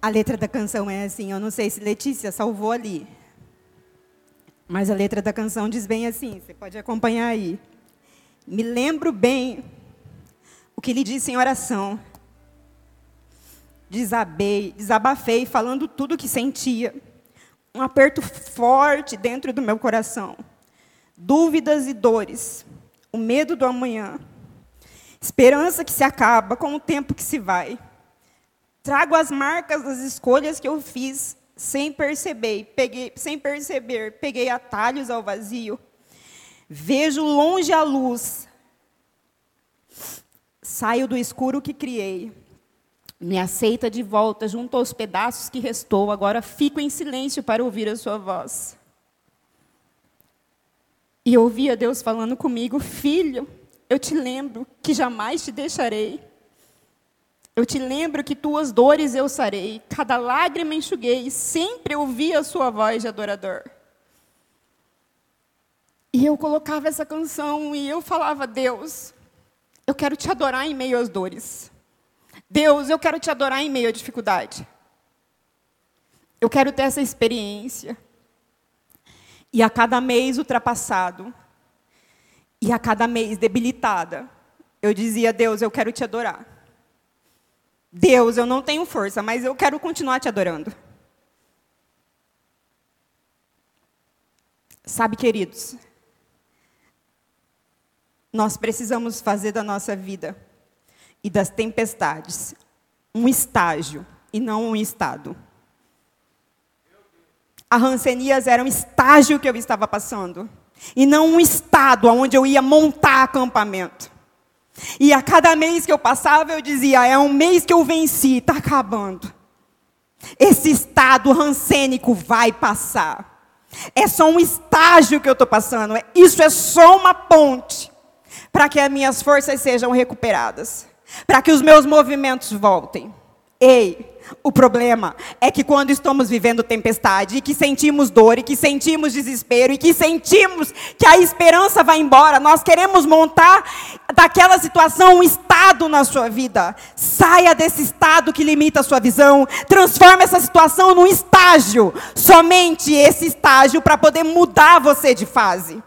A letra da canção é assim, eu não sei se Letícia salvou ali. Mas a letra da canção diz bem assim, você pode acompanhar aí. Me lembro bem o que lhe disse em oração. Desabei, desabafei, falando tudo o que sentia. Um aperto forte dentro do meu coração. Dúvidas e dores. O medo do amanhã. Esperança que se acaba com o tempo que se vai. Trago as marcas das escolhas que eu fiz sem perceber, peguei, sem perceber, peguei atalhos ao vazio. Vejo longe a luz. Saio do escuro que criei. Me aceita de volta junto aos pedaços que restou. Agora fico em silêncio para ouvir a sua voz. E ouvia Deus falando comigo: Filho, eu te lembro que jamais te deixarei. Eu te lembro que tuas dores eu sarei, cada lágrima enxuguei, sempre ouvi a sua voz de adorador. E eu colocava essa canção e eu falava: Deus, eu quero te adorar em meio às dores. Deus, eu quero te adorar em meio à dificuldade. Eu quero ter essa experiência. E a cada mês ultrapassado, e a cada mês debilitada, eu dizia: Deus, eu quero te adorar. Deus, eu não tenho força, mas eu quero continuar te adorando. Sabe, queridos, nós precisamos fazer da nossa vida e das tempestades um estágio e não um estado. A Rancenias era um estágio que eu estava passando e não um estado onde eu ia montar acampamento. E a cada mês que eu passava, eu dizia: é um mês que eu venci, está acabando. Esse estado rancênico vai passar. É só um estágio que eu estou passando. Isso é só uma ponte para que as minhas forças sejam recuperadas, para que os meus movimentos voltem. Ei, o problema é que quando estamos vivendo tempestade, e que sentimos dor, e que sentimos desespero, e que sentimos que a esperança vai embora, nós queremos montar daquela situação um estado na sua vida. Saia desse estado que limita a sua visão, transforme essa situação num estágio, somente esse estágio para poder mudar você de fase.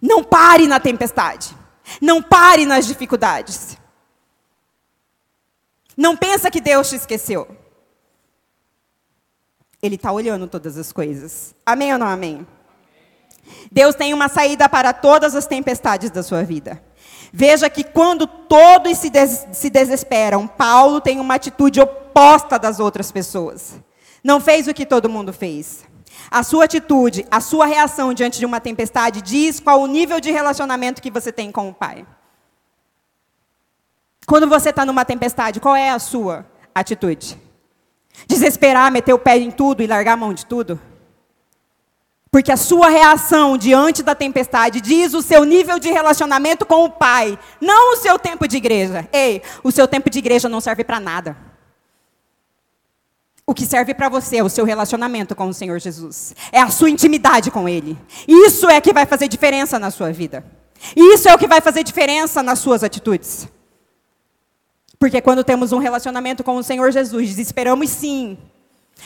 Não pare na tempestade. Não pare nas dificuldades. Não pensa que Deus te esqueceu. Ele está olhando todas as coisas. Amém ou não amém? Deus tem uma saída para todas as tempestades da sua vida. Veja que quando todos se, des se desesperam, Paulo tem uma atitude oposta das outras pessoas. Não fez o que todo mundo fez. A sua atitude, a sua reação diante de uma tempestade diz qual o nível de relacionamento que você tem com o Pai. Quando você está numa tempestade, qual é a sua atitude? Desesperar, meter o pé em tudo e largar a mão de tudo? Porque a sua reação diante da tempestade diz o seu nível de relacionamento com o Pai, não o seu tempo de igreja. Ei, o seu tempo de igreja não serve para nada. O que serve para você é o seu relacionamento com o Senhor Jesus. É a sua intimidade com Ele. Isso é que vai fazer diferença na sua vida. Isso é o que vai fazer diferença nas suas atitudes. Porque quando temos um relacionamento com o Senhor Jesus, desesperamos sim,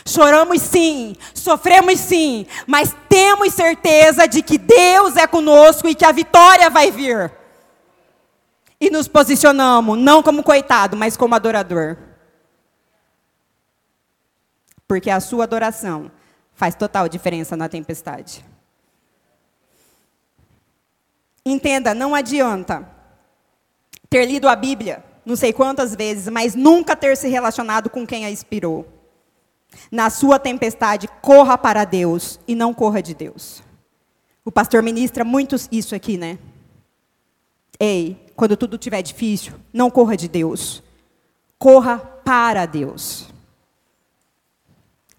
Choramos sim, sofremos sim, mas temos certeza de que Deus é conosco e que a vitória vai vir. E nos posicionamos, não como coitado, mas como adorador. Porque a sua adoração faz total diferença na tempestade. Entenda, não adianta ter lido a Bíblia, não sei quantas vezes, mas nunca ter se relacionado com quem a inspirou. Na sua tempestade, corra para Deus e não corra de Deus. O pastor ministra muito isso aqui, né? Ei, quando tudo estiver difícil, não corra de Deus. Corra para Deus.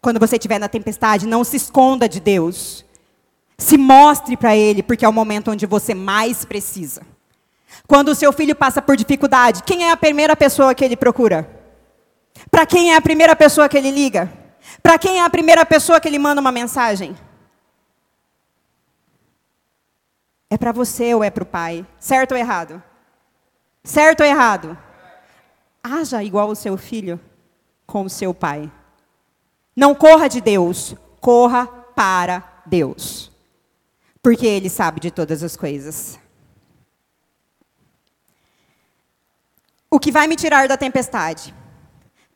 Quando você estiver na tempestade, não se esconda de Deus. Se mostre para Ele, porque é o momento onde você mais precisa. Quando o seu filho passa por dificuldade, quem é a primeira pessoa que ele procura? Para quem é a primeira pessoa que ele liga? Para quem é a primeira pessoa que ele manda uma mensagem? É para você ou é para o pai? Certo ou errado? Certo ou errado? Haja igual o seu filho com o seu pai. Não corra de Deus, corra para Deus. Porque Ele sabe de todas as coisas. O que vai me tirar da tempestade?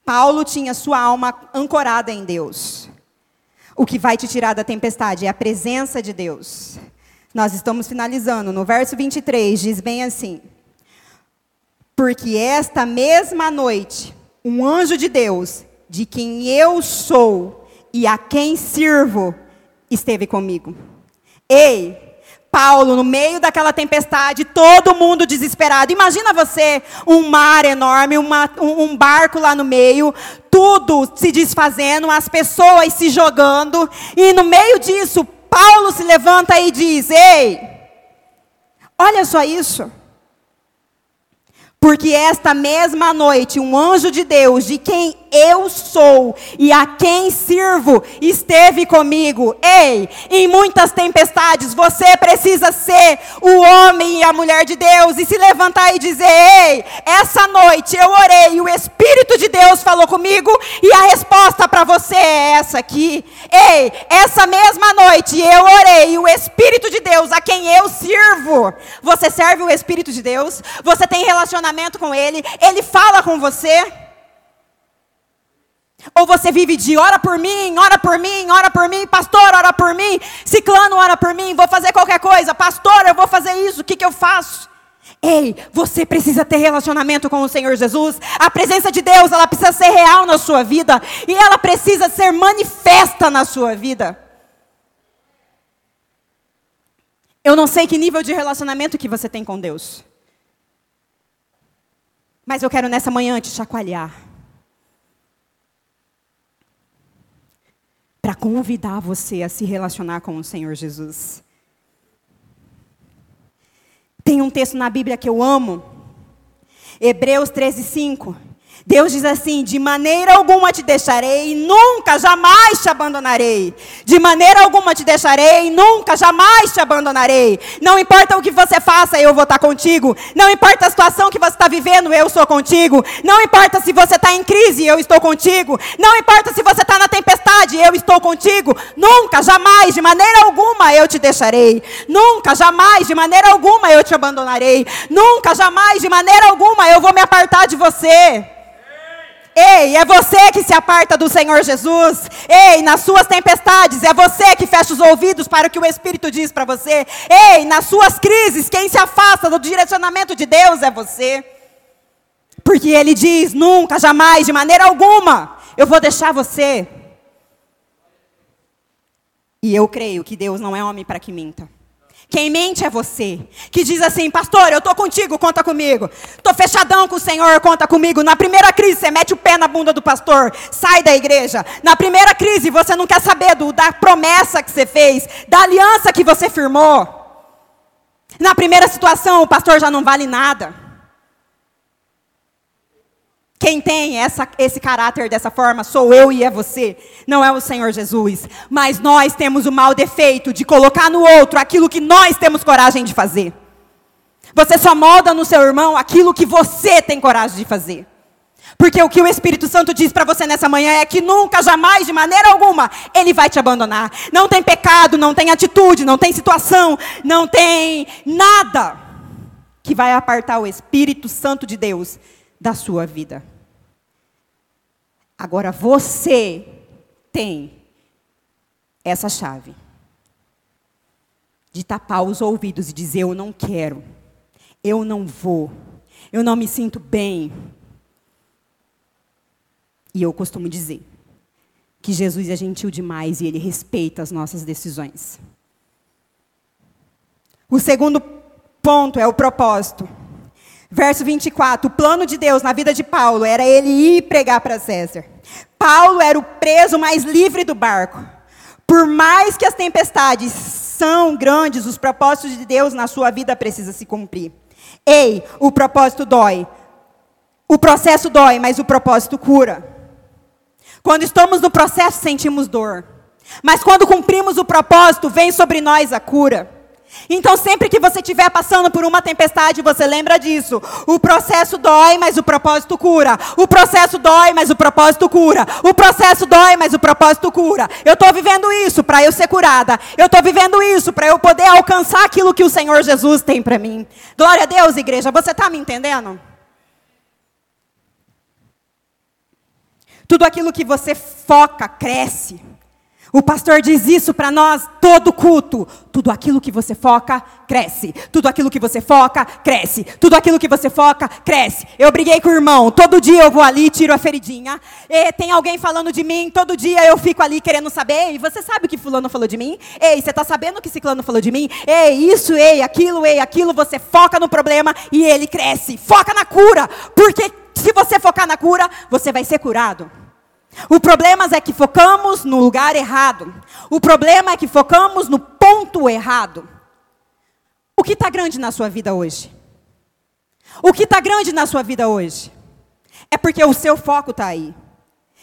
Paulo tinha sua alma ancorada em Deus. O que vai te tirar da tempestade é a presença de Deus. Nós estamos finalizando. No verso 23 diz bem assim: Porque esta mesma noite, um anjo de Deus, de quem eu sou e a quem sirvo, esteve comigo. Ei, Paulo, no meio daquela tempestade, todo mundo desesperado. Imagina você, um mar enorme, uma, um, um barco lá no meio, tudo se desfazendo, as pessoas se jogando, e no meio disso, Paulo se levanta e diz: Ei, olha só isso. Porque esta mesma noite, um anjo de Deus, de quem eu sou e a quem sirvo, esteve comigo. Ei, em muitas tempestades, você precisa ser o homem e a mulher de Deus e se levantar e dizer: Ei, essa noite eu orei o Espírito de Deus falou comigo e a resposta para você é essa aqui. Ei, essa mesma noite eu orei o Espírito de Deus, a quem eu sirvo, você serve o Espírito de Deus? Você tem relacionamento com Ele, Ele fala com você? Ou você vive de ora por mim, ora por mim, ora por mim, pastor, ora por mim, ciclano, ora por mim, vou fazer qualquer coisa, pastor, eu vou fazer isso, o que, que eu faço? Ei, você precisa ter relacionamento com o Senhor Jesus. A presença de Deus, ela precisa ser real na sua vida e ela precisa ser manifesta na sua vida. Eu não sei que nível de relacionamento que você tem com Deus. Mas eu quero nessa manhã te chacoalhar. Para convidar você a se relacionar com o Senhor Jesus. Tem um texto na Bíblia que eu amo. Hebreus 13, 5 Deus diz assim: de maneira alguma te deixarei, nunca, jamais te abandonarei. De maneira alguma te deixarei, nunca, jamais te abandonarei. Não importa o que você faça, eu vou estar contigo. Não importa a situação que você está vivendo, eu sou contigo. Não importa se você está em crise, eu estou contigo. Não importa se você está na tempestade, eu estou contigo. Nunca, jamais, de maneira alguma eu te deixarei. Nunca, jamais, de maneira alguma eu te abandonarei. Nunca, jamais, de maneira alguma eu vou me apartar de você. Ei, é você que se aparta do Senhor Jesus. Ei, nas suas tempestades, é você que fecha os ouvidos para o que o Espírito diz para você. Ei, nas suas crises, quem se afasta do direcionamento de Deus é você. Porque Ele diz: nunca, jamais, de maneira alguma, eu vou deixar você. E eu creio que Deus não é homem para que minta. Quem mente é você. Que diz assim, pastor, eu estou contigo, conta comigo. Estou fechadão com o Senhor, conta comigo. Na primeira crise, você mete o pé na bunda do pastor, sai da igreja. Na primeira crise, você não quer saber do, da promessa que você fez, da aliança que você firmou. Na primeira situação, o pastor já não vale nada. Quem tem essa, esse caráter dessa forma sou eu e é você, não é o Senhor Jesus. Mas nós temos o mal defeito de colocar no outro aquilo que nós temos coragem de fazer. Você só molda no seu irmão aquilo que você tem coragem de fazer. Porque o que o Espírito Santo diz para você nessa manhã é que nunca, jamais, de maneira alguma, ele vai te abandonar. Não tem pecado, não tem atitude, não tem situação, não tem nada que vai apartar o Espírito Santo de Deus da sua vida. Agora você tem essa chave de tapar os ouvidos e dizer: Eu não quero, eu não vou, eu não me sinto bem. E eu costumo dizer que Jesus é gentil demais e ele respeita as nossas decisões. O segundo ponto é o propósito. Verso 24: o plano de Deus na vida de Paulo era ele ir pregar para César. Paulo era o preso mais livre do barco. Por mais que as tempestades são grandes, os propósitos de Deus na sua vida precisam se cumprir. Ei, o propósito dói. O processo dói, mas o propósito cura. Quando estamos no processo, sentimos dor. Mas quando cumprimos o propósito, vem sobre nós a cura. Então, sempre que você estiver passando por uma tempestade, você lembra disso. O processo dói, mas o propósito cura. O processo dói, mas o propósito cura. O processo dói, mas o propósito cura. Eu estou vivendo isso para eu ser curada. Eu estou vivendo isso para eu poder alcançar aquilo que o Senhor Jesus tem para mim. Glória a Deus, igreja. Você está me entendendo? Tudo aquilo que você foca cresce. O pastor diz isso para nós todo culto. Tudo aquilo que você foca, cresce. Tudo aquilo que você foca, cresce. Tudo aquilo que você foca, cresce. Eu briguei com o irmão. Todo dia eu vou ali, tiro a feridinha. E tem alguém falando de mim. Todo dia eu fico ali querendo saber. E você sabe o que fulano falou de mim? Ei, você está sabendo o que ciclano falou de mim? Ei, isso, ei, aquilo, ei, aquilo. Você foca no problema e ele cresce. Foca na cura. Porque se você focar na cura, você vai ser curado. O problema é que focamos no lugar errado. O problema é que focamos no ponto errado. O que está grande na sua vida hoje? O que está grande na sua vida hoje? É porque o seu foco está aí.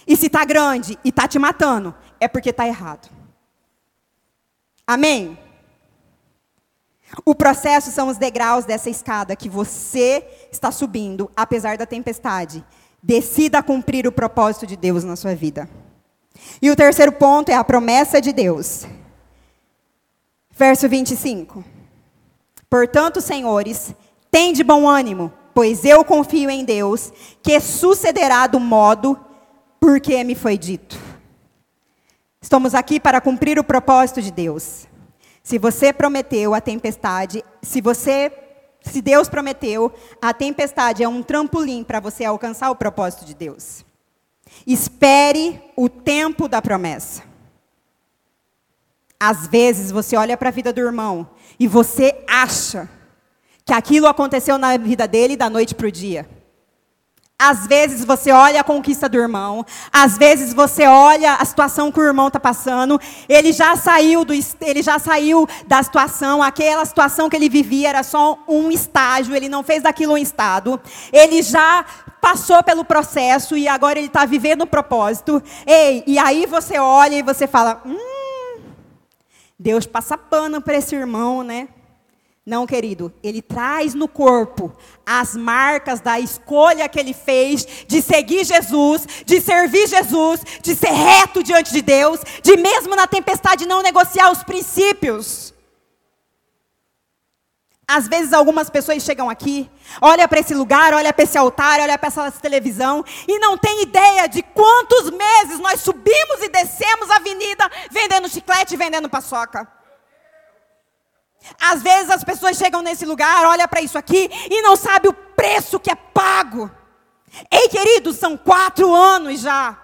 E se está grande e está te matando, é porque está errado. Amém? O processo são os degraus dessa escada que você está subindo, apesar da tempestade. Decida cumprir o propósito de Deus na sua vida. E o terceiro ponto é a promessa de Deus. Verso 25. Portanto, senhores, de bom ânimo, pois eu confio em Deus, que sucederá do modo porque me foi dito. Estamos aqui para cumprir o propósito de Deus. Se você prometeu a tempestade, se você se Deus prometeu, a tempestade é um trampolim para você alcançar o propósito de Deus. Espere o tempo da promessa. Às vezes você olha para a vida do irmão e você acha que aquilo aconteceu na vida dele da noite para o dia. Às vezes você olha a conquista do irmão, às vezes você olha a situação que o irmão está passando, ele já saiu do, ele já saiu da situação, aquela situação que ele vivia era só um estágio, ele não fez daquilo um estado, ele já passou pelo processo e agora ele está vivendo o propósito. Ei, e aí você olha e você fala, hum, Deus passa pano para esse irmão, né? Não, querido, ele traz no corpo as marcas da escolha que ele fez de seguir Jesus, de servir Jesus, de ser reto diante de Deus, de mesmo na tempestade não negociar os princípios. Às vezes algumas pessoas chegam aqui, olha para esse lugar, olha para esse altar, olha para essa televisão e não tem ideia de quantos meses nós subimos e descemos a avenida vendendo chiclete vendendo paçoca. Às vezes as pessoas chegam nesse lugar, olham para isso aqui e não sabe o preço que é pago. Ei, queridos, são quatro anos já.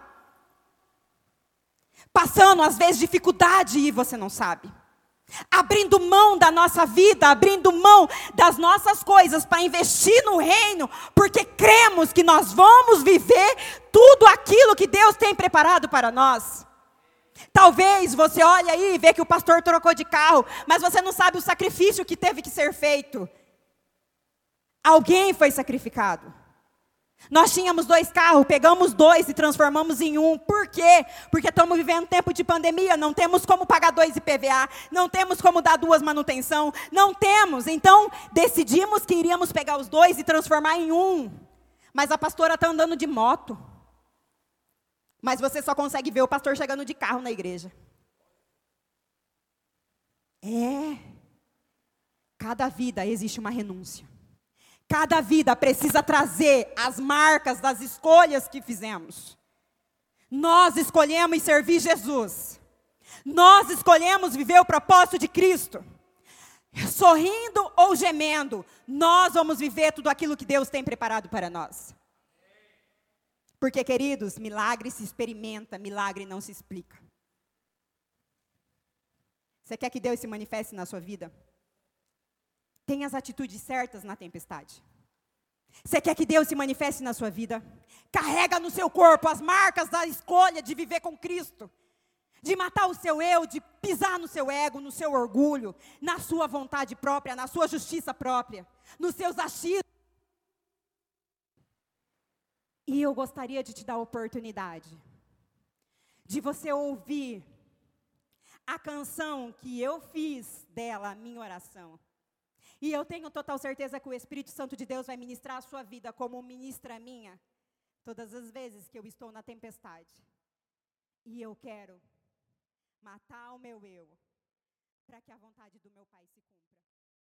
Passando, às vezes, dificuldade e você não sabe. abrindo mão da nossa vida, abrindo mão das nossas coisas para investir no reino, porque cremos que nós vamos viver tudo aquilo que Deus tem preparado para nós. Talvez você olhe aí e vê que o pastor trocou de carro, mas você não sabe o sacrifício que teve que ser feito. Alguém foi sacrificado. Nós tínhamos dois carros, pegamos dois e transformamos em um. Por quê? Porque estamos vivendo tempo de pandemia, não temos como pagar dois IPVA, não temos como dar duas manutenção, não temos. Então, decidimos que iríamos pegar os dois e transformar em um. Mas a pastora está andando de moto. Mas você só consegue ver o pastor chegando de carro na igreja. É. Cada vida existe uma renúncia. Cada vida precisa trazer as marcas das escolhas que fizemos. Nós escolhemos servir Jesus. Nós escolhemos viver o propósito de Cristo. Sorrindo ou gemendo, nós vamos viver tudo aquilo que Deus tem preparado para nós. Porque, queridos, milagre se experimenta, milagre não se explica. Você quer que Deus se manifeste na sua vida? Tenha as atitudes certas na tempestade. Você quer que Deus se manifeste na sua vida? Carrega no seu corpo as marcas da escolha de viver com Cristo. De matar o seu eu, de pisar no seu ego, no seu orgulho, na sua vontade própria, na sua justiça própria, nos seus achismos. E eu gostaria de te dar a oportunidade de você ouvir a canção que eu fiz dela, a minha oração. E eu tenho total certeza que o Espírito Santo de Deus vai ministrar a sua vida como ministra minha, todas as vezes que eu estou na tempestade. E eu quero matar o meu eu, para que a vontade do meu Pai se cumpra.